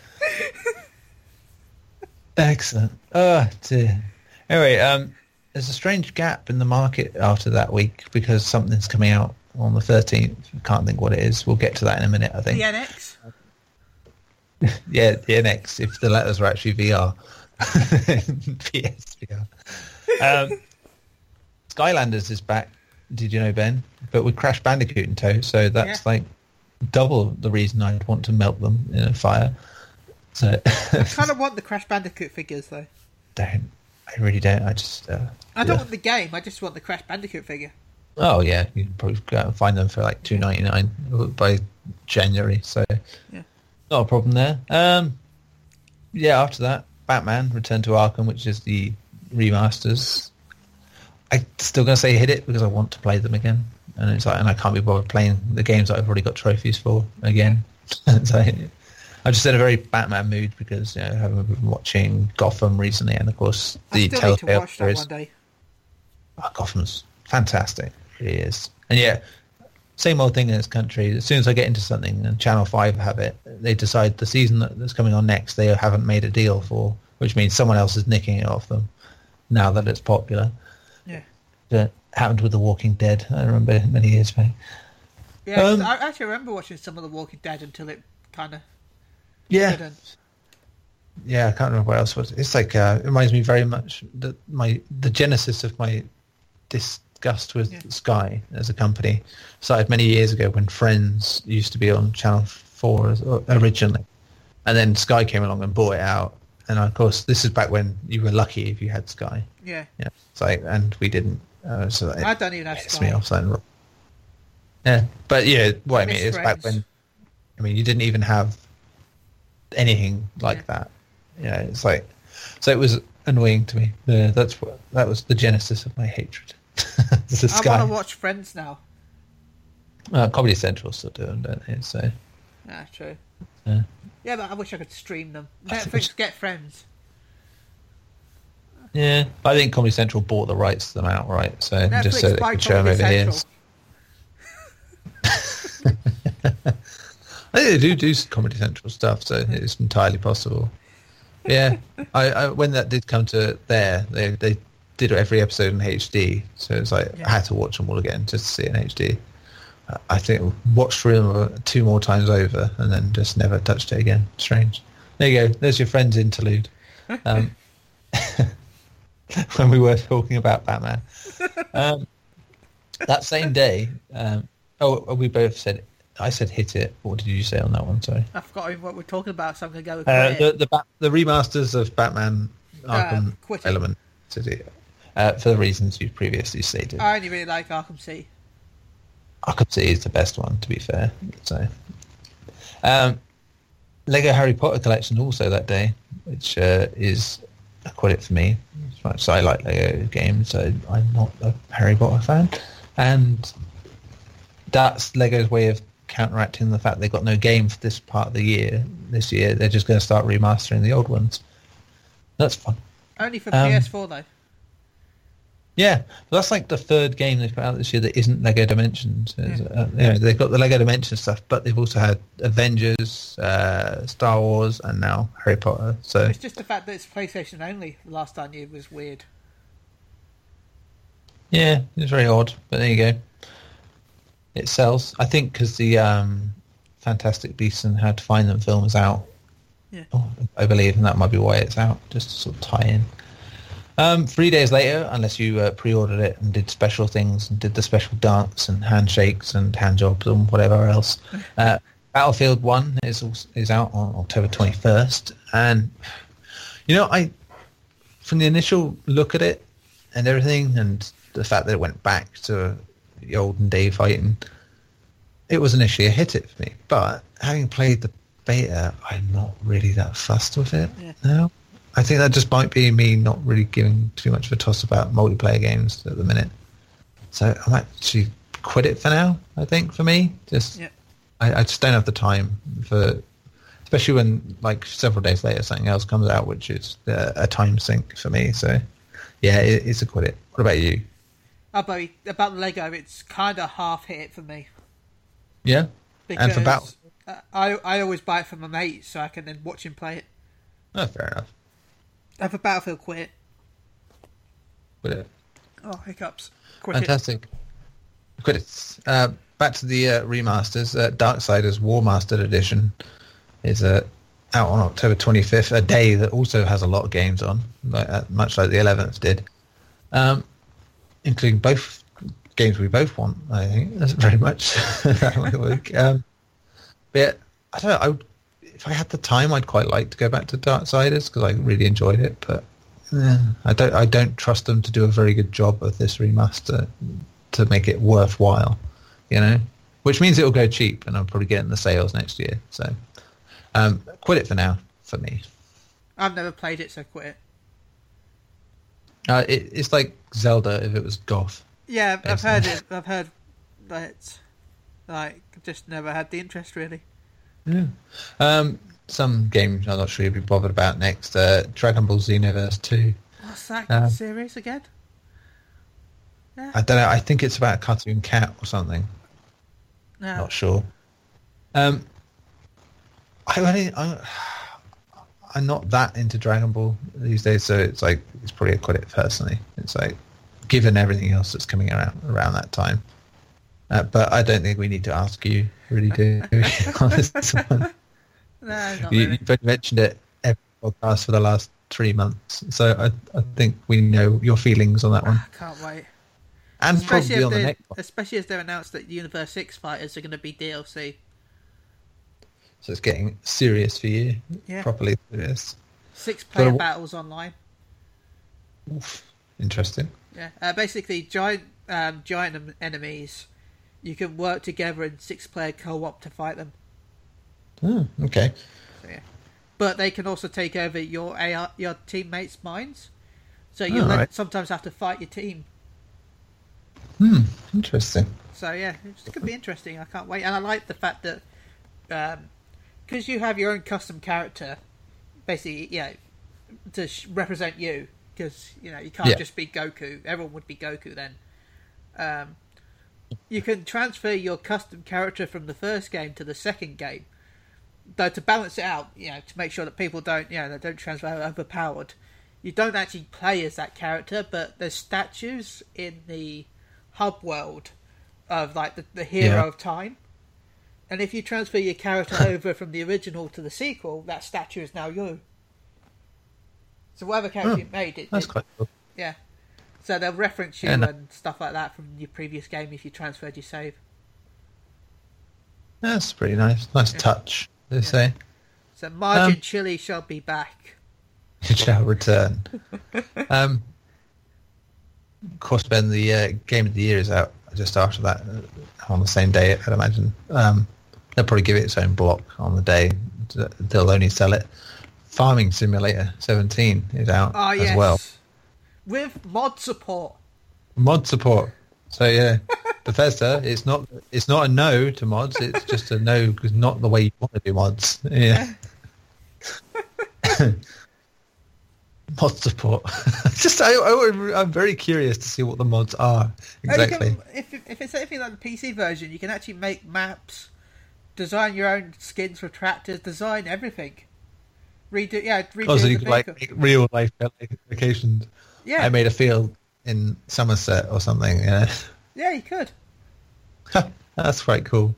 Excellent. Oh dear. Anyway, um, there's a strange gap in the market after that week because something's coming out on the 13th. Can't think what it is. We'll get to that in a minute. I think. The NX. Yeah, the NX, if the letters were actually VR. PSVR. Um, Skylanders is back, did you know, Ben? But with Crash Bandicoot in tow, so that's Yeah. like double the reason I'd want to melt them in a fire. So, I kind of want the Crash Bandicoot figures though. don't. I really don't. I just... Uh, I don't yeah. want the game. I just want the Crash Bandicoot figure. Oh, yeah. You can probably go out and find them for like two ninety nine by January, so... Yeah. Not a problem there. Um, yeah, after that, Batman Return to Arkham, which is the remasters. I'm still gonna say hit it because I want to play them again, and it's like, and I can't be bothered playing the games that I've already got trophies for again. so I'm just in a very Batman mood because you know, I haven't been watching Gotham recently, and of course I the still need to Telltale watch that series. one day. Oh, Gotham's fantastic. It really is. And yeah, same old thing in this country. As soon as I get into something and Channel Five have it, they decide the season that's coming on next they haven't made a deal for, which means someone else is nicking it off them. Now that it's popular, Yeah. that happened with The Walking Dead. I remember many years back. Yeah, Um, I actually remember watching some of The Walking Dead until it kind of Yeah, didn't. yeah. I can't remember what else was. It's like uh, it reminds me very much that my the genesis of my disgust with Yeah. Sky as a company started many years ago when Friends used to be on Channel Four uh, originally, and then Sky came along and bought it out. And of course, this is back when you were lucky if you had Sky. Yeah. Yeah, it's like, and we didn't. Uh, so I don't even have pissed me Sky. off. So, yeah, but yeah, what I, mean is back when. I mean, you didn't even have anything like Yeah. that. Yeah, it's like, so it was annoying to me. Yeah, that's what that was the genesis of my hatred. I want to watch Friends now. uh, Comedy Central still do them, don't they? So Yeah, true. Yeah. Yeah, but I wish I could stream them. Netflix, get Friends. yeah, I think Comedy Central bought the rights to them outright, so Netflix just so they could show them over. Central. I think they do do Comedy Central stuff, so it's entirely possible. Yeah, I, I when that did come to there, they they did every episode in HD, so it's like Yeah. I had to watch them all again just to see it in HD. Uh, I think watched them two more times over, and then just never touched it again. Strange. There you go. There's your friend's interlude. Um, when we were talking about Batman. Um, that same day, um, oh, we both said. I said hit it. What did you say on that one? Sorry. I've forgotten what we're talking about, so I'm going to go with Uh, the the, the remasters of Batman Arkham quit. Element City, uh, for the reasons you've previously stated. I only really like Arkham City. Arkham City is the best one, to be fair. So, um, Lego Harry Potter collection also that day, which uh, is a credit for me. As much as I like Lego games, so I'm not a Harry Potter fan, and that's Lego's way of counteracting the fact they've got no game for this part of the year. This year, they're just going to start remastering the old ones. That's fun. Only for Um, PS4 though. Yeah, but that's like the third game they've put out this year that isn't Lego Dimensions. It's, Uh, you know, they've got the Lego Dimensions stuff, but they've also had Avengers, uh, Star Wars, and now Harry Potter. So It's just the fact that it's PlayStation only. The last I knew was weird. yeah, it's very odd, but there you go. It sells, I think, because the um, Fantastic Beasts and How to Find Them film is out. Yeah. Oh, I believe, and that might be why it's out, just to sort of tie in. Um, three days later, unless you uh, pre-ordered it and did special things and did the special dance and handshakes and hand jobs and whatever else, uh, Battlefield One is is out on October twenty first, and you know I, from the initial look at it and everything, and the fact that it went back to the olden day fighting, it was initially a hit it for me. But having played the beta, I'm not really that fussed with it Yeah. now. I think that just might be me not really giving too much of a toss about multiplayer games at the minute. So I might actually quit it for now. I think for me, just Yeah. I, I just don't have the time for, especially when like several days later something else comes out, which is uh, a time sink for me. So yeah, it, it's a quit it. What about you? Oh, About, about Lego, it's kind of half hit it for me. Yeah, Because and for Battle. I, I always buy it for my mate so I can then watch him play it. Oh, fair enough. And a Battlefield, quit it. It. Oh, hiccups. Quit it. Fantastic. Quit it. Uh, back to the uh, remasters. Uh, Darksiders Warmastered Edition is uh, out on October 25th, a day that also has a lot of games on, like, uh, much like the 11th did, um, including both games we both want. I think that's very much that week. Um, but yeah, I don't know. I would, if I had the time, I'd quite like to go back to Darksiders because I really enjoyed it, but. I don't. I don't trust them to do a very good job of this remaster to make it worthwhile. You know, which means it will go cheap, and I'll probably get in the sales next year. So, um, quit it for now for me. I've never played it, so quit it. Uh, it, it's like Zelda if it was goth. Yeah, I've Excellent. heard it. I've heard that. Like, just never had the interest really. Yeah. Um, some games I'm not sure you'll be bothered about next. Uh, Dragon Ball Xenoverse Two. What's that Um, series again? Yeah. I don't know. I think it's about a cartoon cat or something. No. Not sure. Um, I only, I'm, I'm not that into Dragon Ball these days, so it's like it's probably quite it personally. It's like given everything else that's coming around around that time. Uh, but I don't think we need to ask you, really, do we, on this one? No, You, you've mentioned it every podcast for the last three months, so I, I think we know your feelings on that one, I can't wait. and Especially probably on the next one. especially as they've announced that Universe 6 fighters are going to be DLC. So it's getting serious for you, Yeah. properly serious. Six player But- battles online. Oof, interesting. Yeah, uh, basically giant um, giant enemies. You can work together in six player co op to fight them. Oh, okay. So, yeah. But they can also take over your AR, your teammates' minds. So you right. sometimes have to fight your team. Hmm, interesting. So yeah, it's going to be interesting. I can't wait, and I like the fact that because you have your own custom character, basically, yeah, to sh- represent you. Because you know you can't Yeah. just be Goku. Everyone would be Goku then. Um, you can transfer your custom character from the first game to the second game, though to balance it out, you know, to make sure that people don't, you know, they don't transfer overpowered. You don't actually play as that character, but there's statues in the hub world of like the, the hero Yeah. of time. And if you transfer your character over from the original to the sequel, that statue is now you. So whatever oh, character Oh, you made, it, That's it- quite cool. yeah. So they'll reference you Yeah, no- and stuff like that from your previous game if you transferred your save. That's pretty nice. Nice touch, they say. So Margin Um, Chili shall be back. It shall return. um, of course, Ben, the uh, game of the year is out just after that, uh, on the same day, I'd imagine. Um, they'll probably give it its own block on the day. They'll only sell it. Farming Simulator 17 is out Oh as yes. well. With mod support. Mod support. So yeah, Bethesda, it's not it's not a no to mods. It's just a no because not the way you want to do mods. Yeah. mod support. just I, I, I'm very curious to see what the mods are exactly. can- if, if it's anything like the PC version, you can actually make maps, design your own skins for tractors, design everything. Redo, yeah, redo Oh, so you could like make real life locations. Yeah, I made a field in Somerset or something. Yeah, yeah, you could. that's quite cool.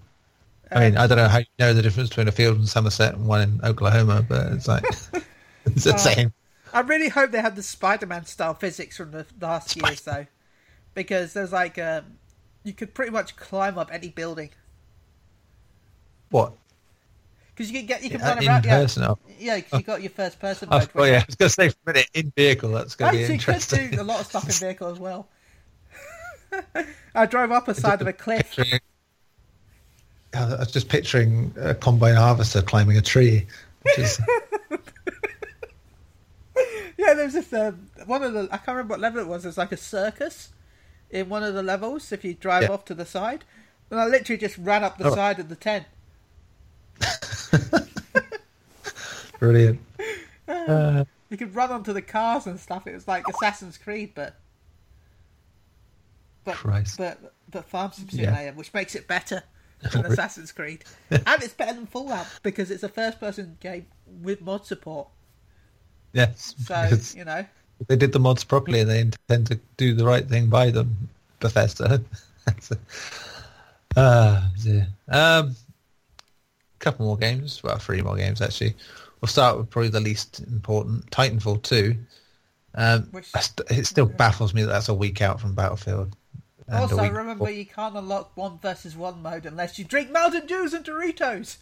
I mean, I don't know how you know the difference between a field in Somerset and one in Oklahoma, but it's like it's the Oh. same. I really hope they have the Spider-Man style physics from the last years, though, because there's like um, you could pretty much climb up any building What because you can get you can Yeah, run in around. Yeah, person? Oh. yeah, 'cause you got your first person Oh, mode. which- yeah, I was going to say for a minute in vehicle. That's going to be Actually, you could interesting. do a lot of stuff in vehicle as well. I drove up a side of a cliff. I was just picturing a combine harvester climbing a tree. Is, Yeah, there's this um, one of the I can't remember what level it was. There's like a circus in one of the levels. If you drive Yeah. off to the side, and I literally just ran up the Oh. side of the tent. brilliant. Uh, You could run onto the cars and stuff. It was like Assassin's Creed, but but Christ. but but Farm Sim Yeah. Simulator, which makes it better than Assassin's Creed, and it's better than Fallout because it's a first-person game with mod support. yes, So you know, they did the mods properly and they intend to do the right thing by them, Bethesda. Ah, dear. Um, couple more games. Well, three more games actually. We'll start with probably the least important, Titanfall 2. Um, Which- st- it still baffles me that that's a week out from Battlefield. also remember you can't unlock one versus one mode unless you drink Mountain Dews and Doritos.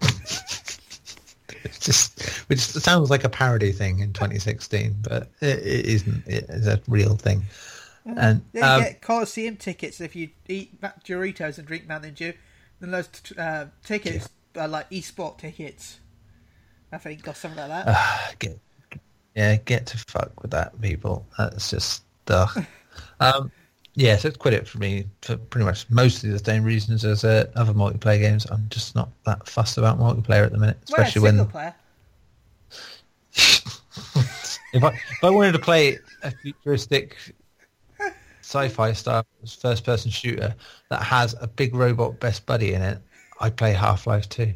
It's just, which sounds like a parody thing in 2016, but it, it isn't. It is a real thing. And Yeah, you um, get Coliseum tickets if you eat Doritos and drink Mountain Dew. Then those t- uh, tickets are like esport tickets. I think or something like that. uh, get, yeah, get to fuck with that, people. That's just ugh. um, yeah, so quit it for me for pretty much mostly the same reasons as uh, other multiplayer games. I'm just not that fussed about multiplayer at the minute, well, especially single when player. if I if I wanted to play a futuristic sci-fi style first-person shooter that has a big robot best buddy in it, I'd play Half-Life 2.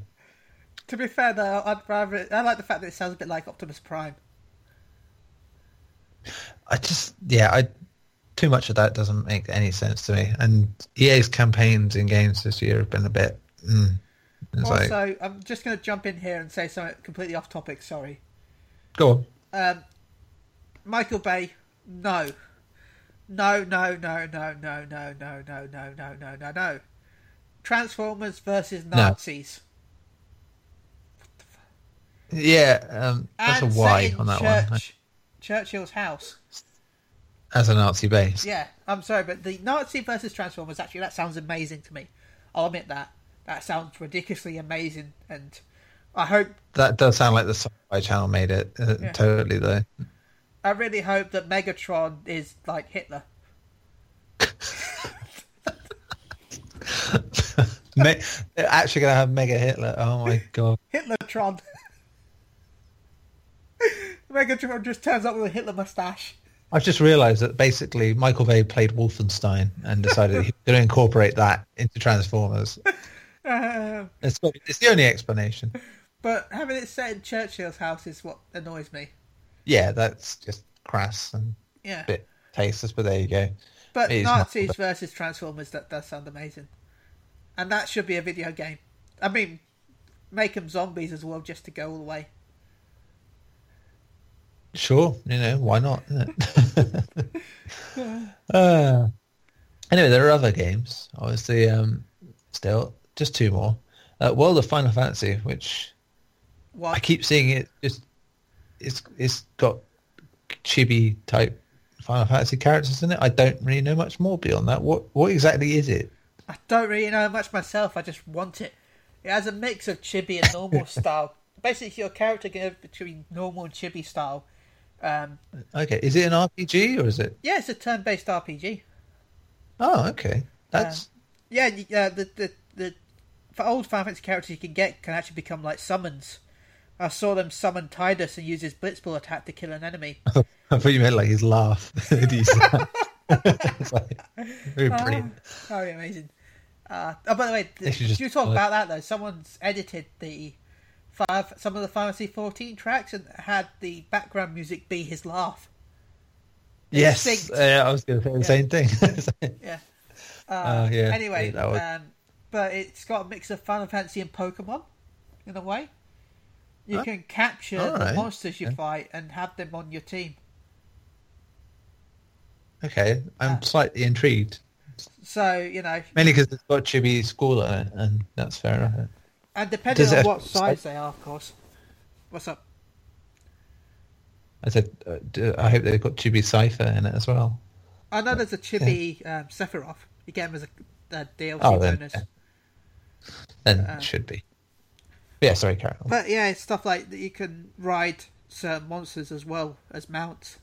To be fair, though, I'd rather. I like the fact that it sounds a bit like Optimus Prime. I just, yeah, I too much of that doesn't make any sense to me. And EA's campaigns in games this year have been a bit. Mm, Also, like, I'm just going to jump in here and say something completely off topic. Sorry. go on. Um, Michael Bay, no. No, no, no, no, no, no, no, no, no, no, no, no, no. Transformers versus Nazis. Yeah, um, that's and a why on that Church, one. Churchill's house. As a Nazi base. Yeah, I'm sorry, but the Nazi versus Transformers, actually, that sounds amazing to me. I'll admit that. That sounds ridiculously amazing, and I hope, That does sound like the Sci-Fi Channel made it. Uh, Yeah. Totally, though. I really hope that Megatron is like Hitler. Me- they're actually going to have Mega Hitler. Oh my god. Hitlertron. Megatron just turns up with a Hitler mustache. I've just realised that basically Michael Bay played Wolfenstein and decided he was going to incorporate that into Transformers. Uh, It's, it's the only explanation. but having it set in Churchill's house is what annoys me. Yeah, that's just crass and Yeah. a bit tasteless, but there you go. But Nazis versus Transformers, that does sound amazing. And that should be a video game. I mean, make them zombies as well, just to go all the way. Sure, you know, why not? uh, anyway, there are other games. Obviously, um, still, just two more. Uh, World of Final Fantasy, which I keep seeing it just it's it's got chibi type Final Fantasy characters in it. I don't really know much more beyond that. What what exactly is it? I don't really know much myself. I just want it. It has a mix of chibi and normal style. Basically, your character goes between normal and chibi style. Um, Okay, is it an RPG or is it? yeah, it's a turn-based RPG. Oh, okay, that's Yeah, y- uh, the the the for old Final Fantasy characters you can get can actually become like summons. I saw them summon Tidus and use his Blitzball attack to kill an enemy. I thought you meant like his laugh. Like- very brilliant. Oh, amazing! Uh, oh, by the way, you talk about that though. Someone's edited the five some of the Fantasy 14 tracks and had the background music be his laugh. Yes, synced. uh, I was going to say the same thing. Yeah. Uh, yeah, Anyway, yeah, was- um, but it's got a mix of Final Fantasy and Pokemon, in a way. You Oh, can capture the monsters you Yeah. fight and have them on your team. Okay, I'm Uh, slightly intrigued, So you know, mainly because it's got chibi school on it, and that's fair enough. and depending Does on what size they are, of course. What's up? I said, uh, I hope they've got chibi cipher in it as well. I know there's a chibi um, Sephiroth. You get him as a, a DLC Oh, then, bonus. yeah. Then Uh, it should be. But yeah, sorry, Carol. But yeah, it's stuff like that you can ride certain monsters as well as mounts.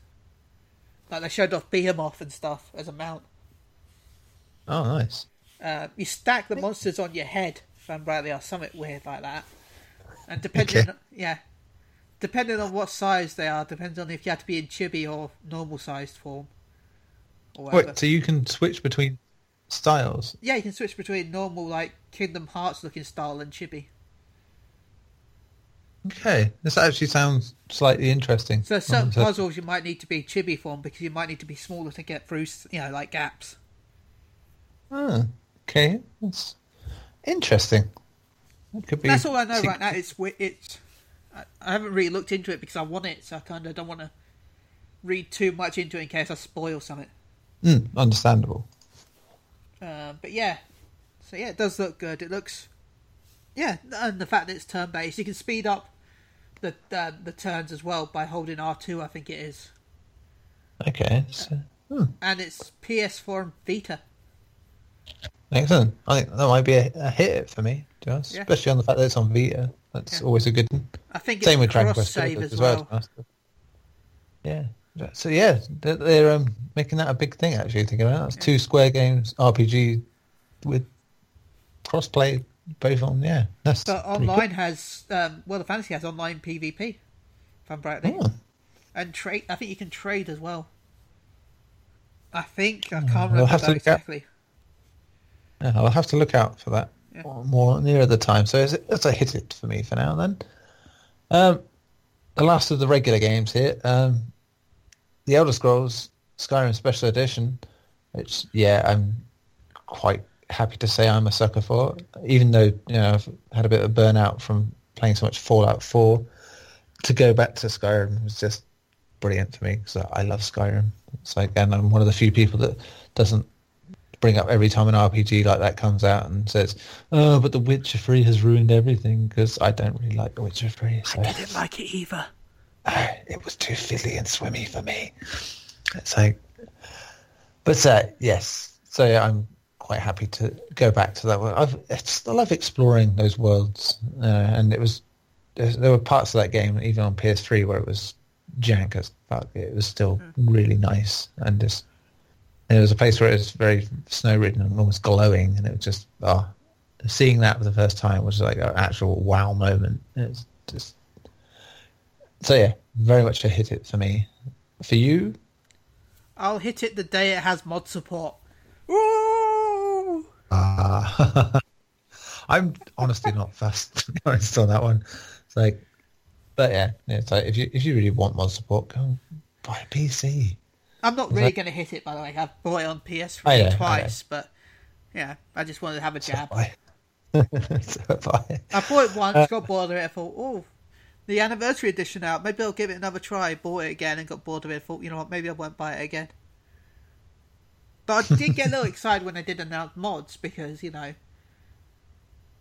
Like they showed off Behemoth and stuff as a mount. Oh, nice. Uh, you stack the monsters on your head, if I'm rightly, or something weird like that. And depending, Okay. on, yeah, depending on what size they are, depends on if you have to be in chibi or normal sized form. Or. Wait, so you can switch between styles? Yeah, you can switch between normal, like Kingdom Hearts looking style and chibi. Okay, this actually sounds slightly interesting. So certain puzzles you might need to be chibi form because you might need to be smaller to get through, you know, like gaps. Ah, okay, that's interesting. That could be. That's all I know right now. It's it's. I I haven't really looked into it because I want it, so I kind of don't want to read too much into it in case I spoil something. Mm, understandable. Uh, but yeah, so yeah, it does look good. It looks, yeah, and the fact that it's turn based, you can speed up the uh, the turns as well by holding R two. I think it is, Okay, so, hmm, and it's PS4 and Vita. excellent. I think that might be a, a hit for me, to Yeah. especially on the fact that it's on Vita. That's Yeah. always a good. one. I think Same with it's Dragon Quest as well. honest. Yeah. So yeah, they're, they're um, making that a big thing. Actually, thinking about it. That's two Square Games RPG with crossplay both on. Yeah, that's But pretty cool. online has um, World of Fantasy has online PvP. If I'm rightly, Oh, and trade. I think you can trade as well. I think I Hmm, can't we'll remember that look out. exactly. Yeah, I'll have to look out for that Yeah. more nearer the time. So it's, it's a hit it for me for now. Then, um, the last of the regular games here, um, the Elder Scrolls Skyrim Special Edition, which yeah, I'm quite happy to say I'm a sucker for. Even though you know I've had a bit of burnout from playing so much Fallout 4, to go back to Skyrim was just brilliant for me because I love Skyrim. It's like, and I'm one of the few people that doesn't bring up every time an RPG like that comes out and says, "Oh, but The Witcher Three has ruined everything," because I don't really like The Witcher Three. So I didn't like it either. it was too fiddly and swimmy for me. It's like, but uh, yes, so yeah, I'm quite happy to go back to that one. I've it's, I love exploring those worlds, uh, and it was there there were parts of that game even on PS3 where it was jank as fuck. It was still really nice and just. And there was a place where it was very snow ridden and almost glowing, and it was just oh, seeing that for the first time was like an actual wow moment. It's just so yeah, very much a hit it for me. For you, I'll hit it the day it has mod support. Woo! Uh, I'm honestly not fast to be honest on that one. It's like, but yeah, it's like if you if you really want mod support, go buy a PC. I'm not really that- going to hit it, by the way. I've bought it on PS3 I know, I twice, but yeah, I just wanted to have a jab. so buy. I bought it once, got bored of it, I thought, oh, the anniversary edition out, maybe I'll give it another try. Bought it again and got bored of it, thought, you know what, maybe I won't buy it again. But I did get a little excited when they did announce mods because, you know,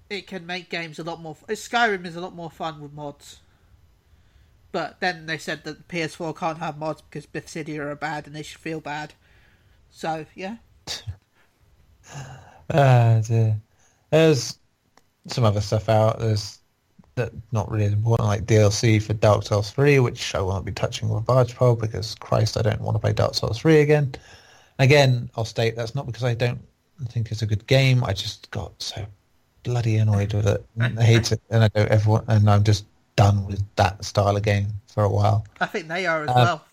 it can make games a lot more. Skyrim is a lot more fun with mods. But then they said that the PS4 can't have mods because Bethesda are bad and they should feel bad. So, yeah. Ah, dear. There's some other stuff out. There's that not really important, like DLC for Dark Souls 3, which I won't be touching with a Barge Pole because Christ, I don't want to play Dark Souls 3 again. Again, I'll state that's not because I don't think it's a good game. I just got so bloody annoyed with it. I hate it, and I don't ever want, and I'm just done with that style of game for a while. I think they are as Um, well.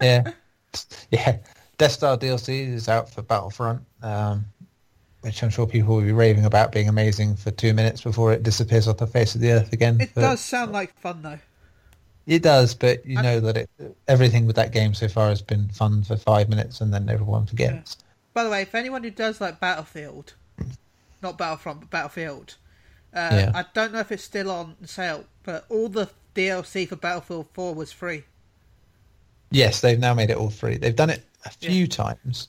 Yeah, yeah. Death Star DLC is out for Battlefront, um, which I'm sure people will be raving about being amazing for two minutes before it disappears off the face of the earth again. It But does sound like fun, though. It does, but you know that it, everything with that game so far has been fun for five minutes, and then everyone forgets. By the way, if anyone who does like Battlefield, not Battlefront, but Battlefield, uh, Yeah. I don't know if it's still on sale, but all the DLC for Battlefield 4 was free. Yes, they've now made it all free. They've done it a few times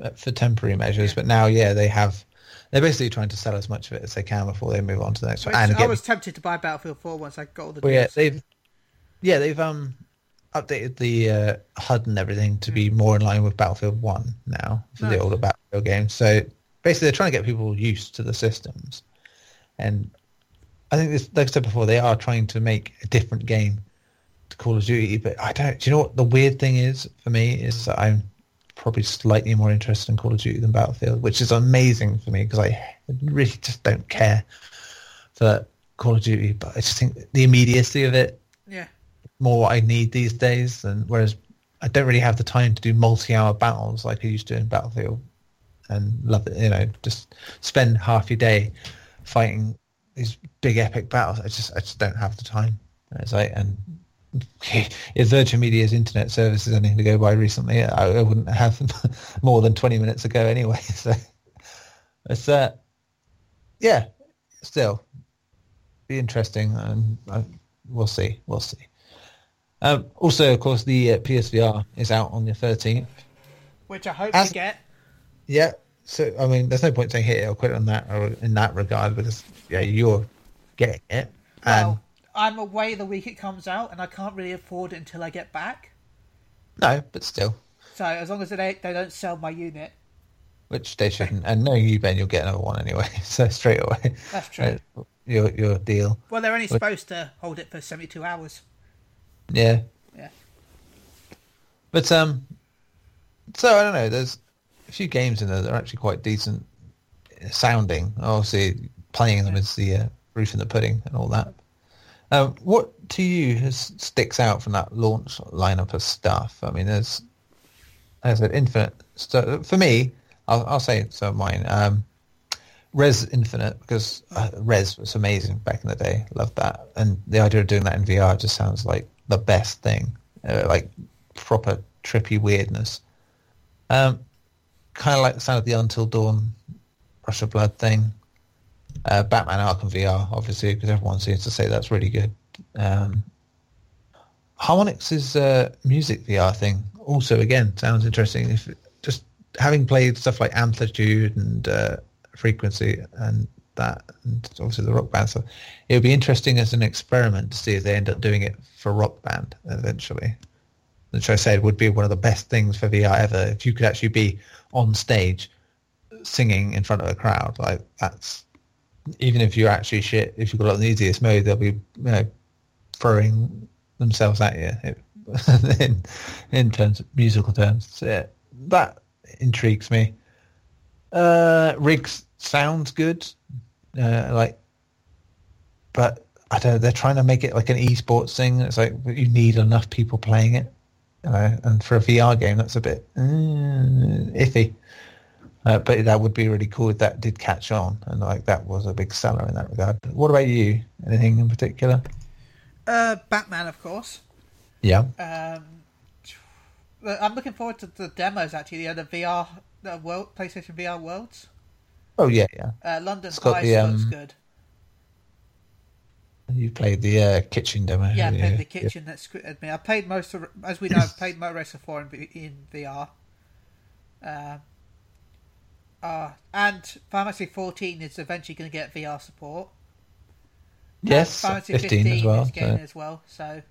uh, for temporary measures, Yeah. but now, yeah, they have. They're basically trying to sell as much of it as they can before they move on to the next Which one. And I was tempted to buy Battlefield 4 once I got all the Well, yeah, they've yeah they've um updated the uh, HUD and everything to be more in line with Battlefield One now for the older Battlefield games. So basically, they're trying to get people used to the systems, and I think this, like I said before, they are trying to make a different game to Call of Duty. But I don't. Do you know what the weird thing is for me is that I'm probably slightly more interested in Call of Duty than Battlefield, which is amazing for me because I really just don't care for Call of Duty. But I just think the immediacy of it yeah. More what I need these days. And whereas I don't really have the time to do multi-hour battles like I used to in Battlefield, and love it. You know, just spend half your day fighting these big epic battles. I just I just don't have the time. It's like and. If Virgin Media's internet service is anything to go by recently, I, I wouldn't have more than 20 minutes ago anyway. So it's uh, yeah, still be interesting, and uh, we'll see, we'll see. Um, also, of course, the uh, PSVR is out on the 13th. Which I hope As- to get. Yeah, so I mean, there's no point saying hit it or quit on that or in that regard because yeah, you're getting it. And Well, I'm away the week it comes out, and I can't really afford it until I get back. no, but still, So as long as they they don't sell my unit, which they shouldn't. And knowing you, Ben, you'll get another one anyway. So straight away, That's true. uh, your your deal. well, they're only supposed to hold it for 72 hours. Yeah, Yeah. But um, so I don't know. There's a few games in there that are actually quite decent sounding. Obviously, playing them is the uh, proof in the pudding and all that. Um, what to you has, sticks out from that launch lineup of stuff? I mean, there's as I said, Infinite. So for me, I'll, I'll say so. Mine, um, Rez Infinite, because uh, Rez was amazing back in the day. Loved that, and the idea of doing that in VR just sounds like the best thing. Uh, like proper trippy weirdness. Um, kind of like the sound of the Until Dawn, Rush of Blood thing. Uh, Batman Arkham VR, obviously, because everyone seems to say that's really good. Um, Harmonix's uh, music VR thing also again sounds interesting. If just having played stuff like Amplitude and uh, Frequency and that, and obviously the Rock Band So it would be interesting as an experiment to see if they end up doing it for Rock Band eventually. Which I said would be one of the best things for VR ever. If you could actually be on stage singing in front of a crowd, like that's even if you're actually shit, if you've got the easiest mode, they'll be you know throwing themselves at you it, in in terms of musical terms. So, yeah, that intrigues me. Uh, Rigs sounds good, uh, like, but I don't. know, They're trying to make it like an esports thing. It's like you need enough people playing it, you know, and for a VR game, that's a bit uh, iffy. Uh, but that would be really cool if that did catch on, and like that was a big seller in that regard. What about you? Anything in particular? Uh, Batman, of course. Yeah. Um, I'm looking forward to the demos actually. The, the VR, the world, PlayStation VR Worlds. Oh yeah, yeah. Uh, London Heist the, looks um, good. You played the uh, kitchen demo. Yeah, I yeah, played the kitchen that scripted me. I played most of, as we know, I've played Moto Racer 4 in, in VR. Uh, uh, and Final Fantasy 14 is eventually going to get VR support. Yes, Final Fantasy 15, as well. is getting so- it as well. So,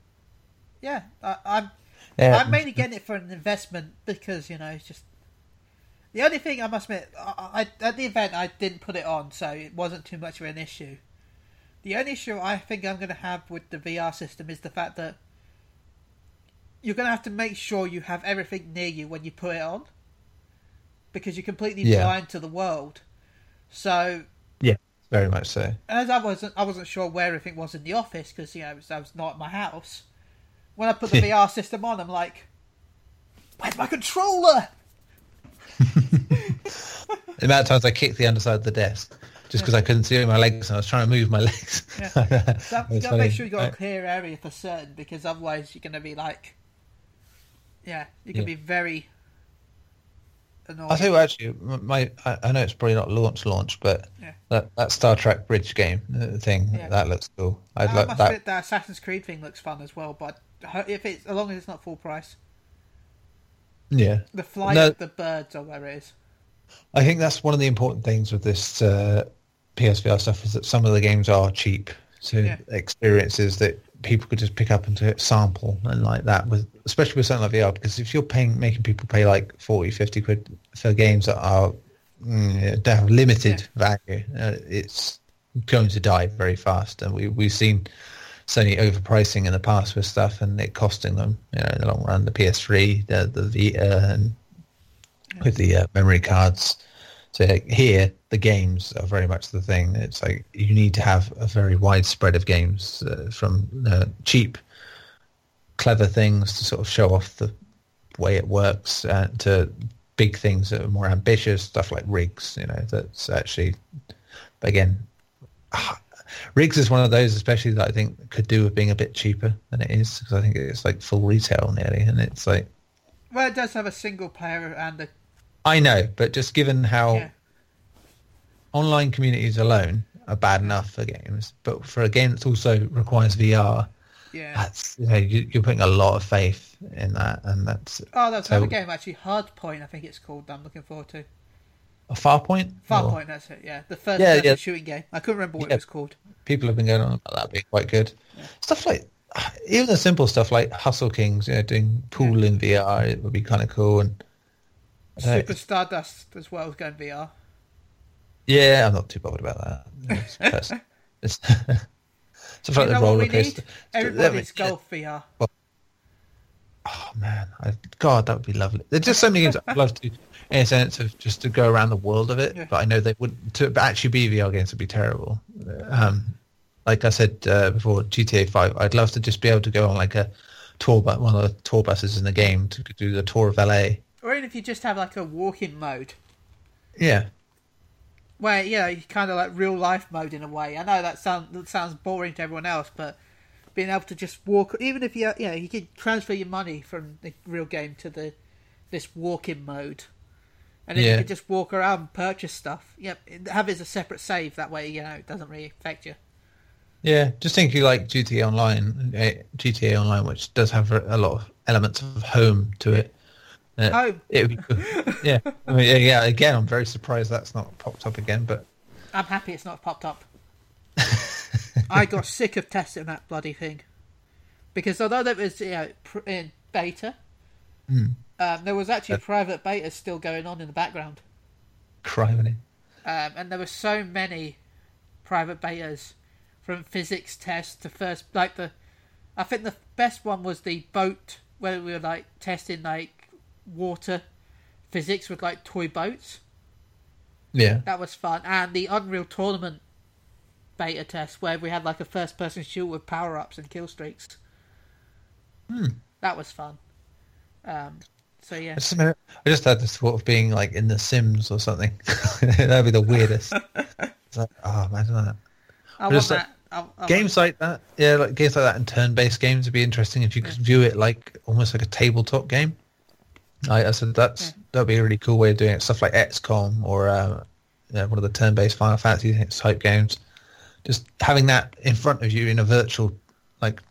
yeah, I, I'm yeah, I'm mainly getting it for an investment because you know it's just the only thing I must admit. I, I, at the event, I didn't put it on, so it wasn't too much of an issue. The only issue I think I'm going to have with the VR system is the fact that you're going to have to make sure you have everything near you when you put it on, because you're completely Yeah. blind to the world. So yeah, very much so. as I wasn't, I wasn't sure where everything was in the office because you know was, I was not at my house. When I put the VR system on, I'm like, "Where's my controller?" The amount of times I kicked the underside of the desk just because I couldn't see my legs and I was trying to move my legs. Yeah. You was got to make sure you got a I- clear area for certain because otherwise you're going to be like, yeah, you can Yeah. be very annoying. I'll tell you what, actually, my I, know it's probably not launch launch, but Yeah. that, that Star Trek bridge game uh, thing Yeah. that looks cool. I'd I like must that. that Assassin's Creed thing looks fun as well, but if it's as long as it's not full price, Yeah, the flight No. of the birds or whatever it is. I think that's one of the important things with this uh, PSVR stuff is that some of the games are cheap, so Yeah. experiences that people could just pick up and to sample and like that with especially with something like VR because if you're paying making people pay like 40 50 quid for games that are mm, that have limited value uh, it's going to die very fast and we we've seen Sony overpricing in the past with stuff and it costing them you know in the long run the PS3 the the Vita and with the uh, memory cards. So here, the games are very much the thing. It's like you need to have a very wide spread of games uh, from uh, cheap, clever things to sort of show off the way it works uh, to big things that are more ambitious, stuff like rigs, you know, that's actually, again, rigs is one of those especially that I think could do with being a bit cheaper than it is because I think it's like full retail nearly and it's like Well, it does have a single player and a I know, but just given how yeah, online communities alone are bad enough for games, but for a game that also requires VR, yeah. that's you know, you, you're putting a lot of faith in that, and that's Oh, that's so- another game actually. Hardpoint, I think it's called. That I'm looking forward to. A far point. Or- Farpoint, that's it. Yeah, the first Yeah, yeah. shooting game. I couldn't remember what Yeah. it was called. People have been going on about that being quite good. Stuff like even the simple stuff like Hustle Kings, you know, doing pool in VR, it would be kind of cool. And I don't know, Super Stardust as well is going VR. yeah, I'm not too bothered about that. It's it's stuff like the roller we coaster. need? Everybody's golf VR. Oh man, I, God, that would be lovely. There's just so many games I'd love to, in a sense of just to go around the world of it. Yeah. But I know they would to actually be VR games would be terrible. Um, like I said uh, before, GTA Five. I'd love to just be able to go on like a tour bus, one of the tour buses in the game to do the tour of LA or even if you just have like a walking mode Yeah, where you know you kind of like real life mode in a way. I know that sounds that sounds boring to everyone else, but being able to just walk, even if you you know you could transfer your money from the real game to the this walking mode, and then Yeah. you could just walk around and purchase stuff. Yep, have it as a separate save. That way, you know, it doesn't really affect you. yeah. Just think you like GTA Online, eh, GTA Online, which does have a lot of elements of home to it. Uh, Home. It would be cool. yeah, I mean, yeah, yeah. Again, I'm very surprised that's not popped up again, but I'm happy it's not popped up. I got sick of testing that bloody thing because although that was you know in beta, um, there was actually private beta still going on in the background. criminy. um, and there were so many private betas from physics tests to first like the i think the best one was the boat where we were like testing like water physics with like toy boats. Yeah, that was fun. And the unreal tournament beta test where we had like a first person shoot with power-ups and kill streaks. That was fun. Um, so yeah I just, I just had this thought of being like in The Sims or something. That'd be the weirdest. It's like, oh, imagine that. i want just, like, that I, I games like that, yeah, like games like that and turn-based games would be interesting if you could view it like almost like a tabletop game. I, I said that's that'd be a really cool way of doing it. Stuff like XCOM or uh, you know, one of the turn-based Final Fantasy type games. Just having that in front of you in a virtual like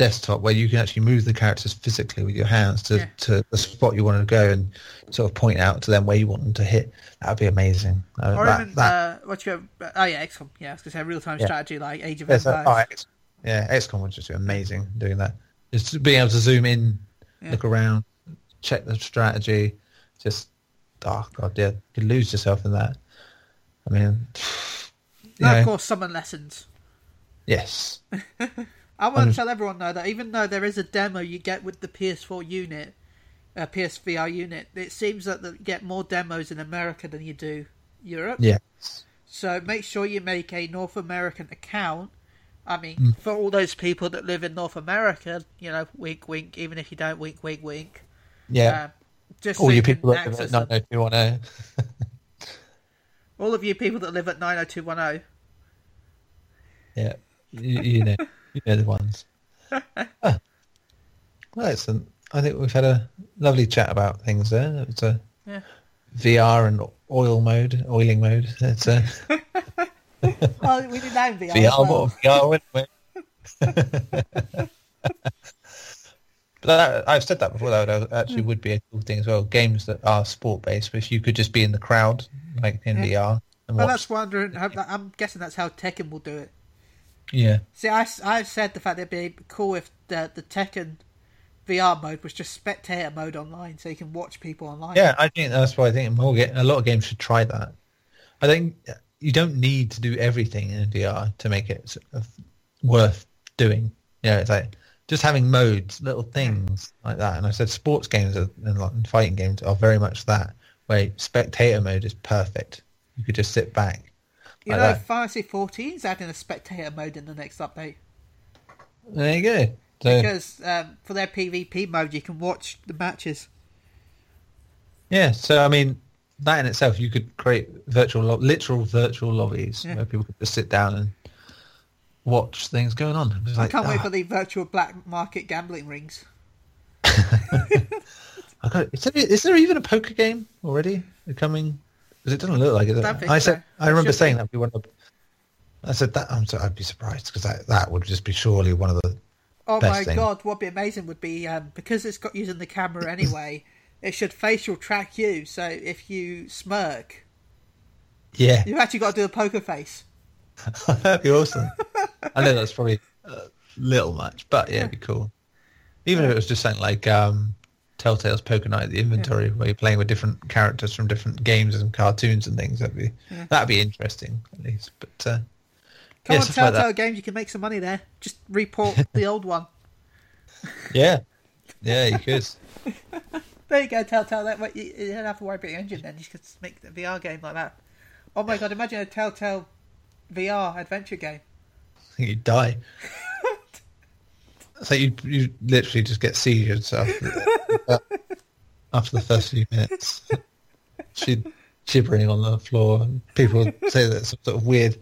desktop where you can actually move the characters physically with your hands to, Yeah. to the spot you want to go and sort of point out to them where you want them to hit. That would be amazing. Uh, or that- even that- uh, what you go, oh yeah XCOM yeah I was gonna say real time Yeah. strategy like Age of uh, Empires oh, X- yeah, XCOM would just be amazing doing that. Just being able to zoom in, Yeah. look around, check the strategy. Just, oh god, yeah, you could lose yourself in that. I mean, Now, of course, Summer Lessons. yes, I want Um, to tell everyone though that even though there is a demo you get with the PS4 unit, uh, PSVR unit, it seems that you get more demos in America than you do Europe. yes, So make sure you make a North American account. I mean, Mm. for all those people that live in North America, you know, wink, wink. Even if you don't wink, wink, wink. yeah. Uh, just All so you people that live at them. 90210. All of you people that live at 90210. Yeah, you, you know, you know the ones. Ah. Well, excellent. I think we've had a lovely chat about things there. It was a Yeah. VR and oil mode, oiling mode. It's a Oh, we did that in VR. VR, well. VR. But I've said that before. That would- actually would be a cool thing as well. Games that are sport based, but if you could just be in the crowd, like in VR, and Well, watch. that's wondering. I'm guessing that's how Tekken will do it. Yeah, See, I, I've said the fact it'd be cool if the the Tekken VR mode was just spectator mode online, so you can watch people online. Yeah, I think that's why I think more ga- a lot of games should try that. I think you don't need to do everything in VR to make it sort of uh, worth doing. You know, it's like just having modes, little things like that. And I said sports games are, and fighting games are very much that, where spectator mode is perfect. You could just sit back. You like know, that. Fantasy 14 is adding a spectator mode in the next update There you go. So, because um, for their PvP mode, you can watch the matches. yeah, so I mean, that in itself, you could create virtual, lo- literal virtual lobbies Yeah. where people could just sit down and watch things going on. I like, can't wait ah. for the virtual black market gambling rings. I got, is, there, is there even a poker game already coming? Because it doesn't look like it. I so. said I remember saying be. that would be one of. the- I said that I'm sorry, I'd be surprised because that that would just be surely one of the. Oh my god, what'd be amazing would be um, because it's got using the camera anyway. it should facial track you, so if you smirk, Yeah, you've actually got to do a poker face. that'd be awesome. I know that's probably a little much, but yeah, it'd be cool. Even if it was just something like um, Telltale's Poker Night at the Inventory, where you're playing with different characters from different games and cartoons and things. That'd be that'd be interesting at least. But uh, Come yeah, on, stuff like Telltale. Games, you can make some money there. Just report the old one. Yeah, yeah, you could. There you go, Telltale. That way, you, you don't have to worry about the engine then. You could make a VR game like that. Oh my god, imagine a Telltale VR adventure game. I think you'd die. so you you literally just get seizures. So after the first few minutes. She'd shivering on the floor, and people say that it's some sort of weird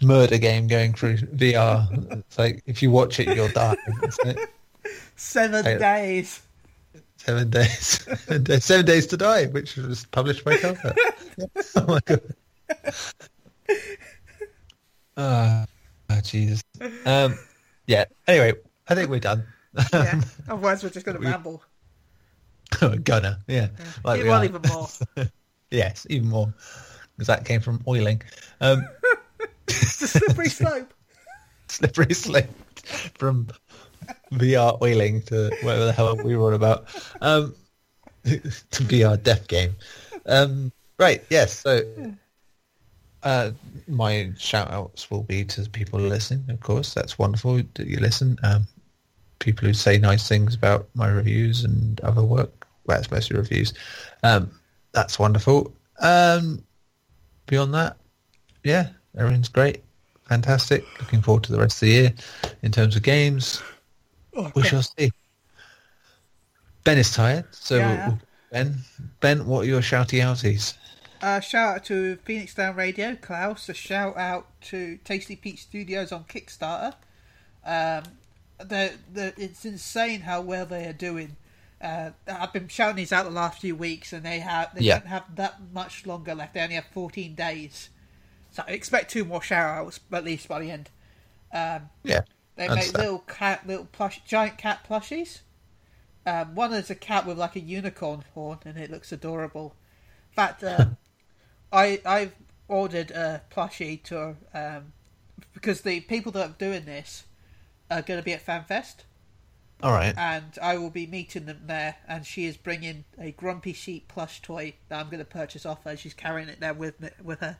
murder game going through VR. It's like if you watch it, you'll die. Isn't it? Seven Hey. days. Seven days, Seven days- to die, which was published by Telltale. oh my god. Ah, oh, Jesus. Um, yeah. Anyway, I think we're done. Yeah. Otherwise, we're just going to ramble. Gunner. Yeah. Like it we won't even more. Yes, even more because that came from oiling. Um, It's a slippery slope. slippery slope from VR oiling to whatever the hell we were on about. Um, to VR death game. Um, right, yes. So uh, my shout outs will be to the people listening, of course. That's wonderful that you listen. Um, people who say nice things about my reviews and other work. Well, it's mostly reviews. Um, that's wonderful. Um, beyond that, yeah, everything's great. Fantastic. Looking forward to the rest of the year in terms of games. Oh, We shall see. Ben is tired, so Yeah, we'll- Ben, Ben, what are your shouty outies? Uh, shout out to Phoenix Down Radio, Klaus. A shout out to Tasty Peach Studios on Kickstarter. Um, the the it's insane how well they are doing. Uh, I've been shouting these out the last few weeks, and they have they Yeah. don't have that much longer left. They only have 14 days, so I expect two more shout outs at least by the end. Um, Yeah, they make little cat, little plush, giant cat plushies. Um, one is a cat with like a unicorn horn, and it looks adorable. In fact, uh, I I've ordered a plushie to um, because the people that are doing this are going to be at FanFest, All right. and I will be meeting them there. And she is bringing a Grumpy Sheep plush toy that I'm going to purchase off her. She's carrying it there with me, with her.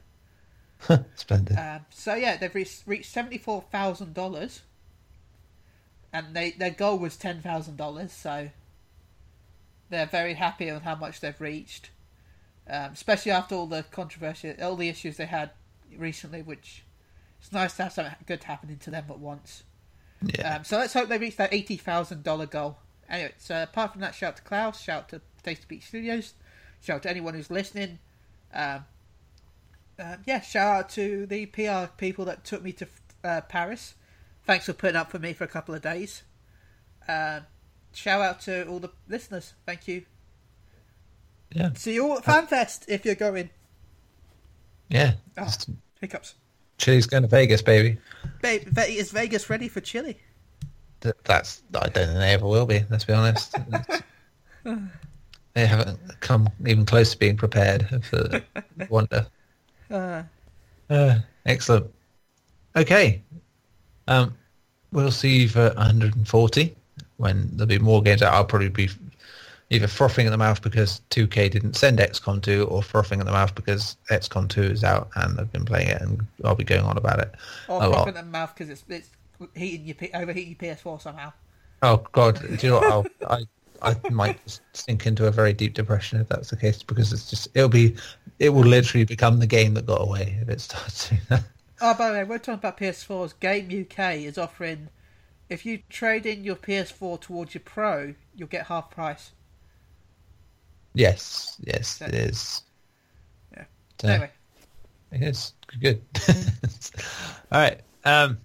Splendid. Um, so yeah, they've reached, reached seventy four thousand dollars, and they their goal was ten thousand dollars. So they're very happy on how much they've reached, um, especially after all the controversy, all the issues they had recently. Which it's nice to have something good happening to them at once. Yeah. Um, so let's hope they reach that eighty thousand dollar goal. Anyway, so apart from that, shout out to Klaus, shout out to Tasty Peach Studios, shout out to anyone who's listening. Um, uh, yeah, shout out to the PR people that took me to uh, Paris. Thanks for putting up for me for a couple of days. Um, shout out to all the listeners. Thank you. yeah. See you all at FanFest if you're going. Yeah. Oh, hiccups. Chili's going to Vegas, baby. Babe, is Vegas ready for chili? Th- That's I don't think they ever will be. Let's be honest. they haven't come even close to being prepared for the wonder. Uh, Uh, excellent. Okay. Um, we'll see you for 140 when there'll be more games. I'll probably be either frothing at the mouth because 2K didn't send XCOM 2 or frothing at the mouth because XCOM 2 is out and I've been playing it and I'll be going on about it or a lot. popping in the mouth because it's, it's heating your overheating your PS4 somehow. Oh God! Do you know what? I'll, I I might sink into a very deep depression if that's the case because it's just it'll be it will literally become the game that got away if it starts doing that. Oh, by the way, we're talking about PS4s. Game UK is offering if you trade in your PS4 towards your Pro, you'll get half price. Yes, yes, it is. Yeah. So, Anyway, it is good. All right. Um.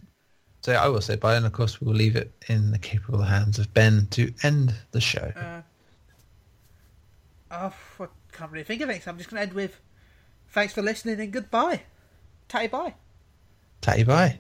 So I will say bye, and of course we will leave it in the capable hands of Ben to end the show. uh, oh, I can't really think of anything. So I'm just going to end with thanks for listening and goodbye. Tatty bye. Tatty bye.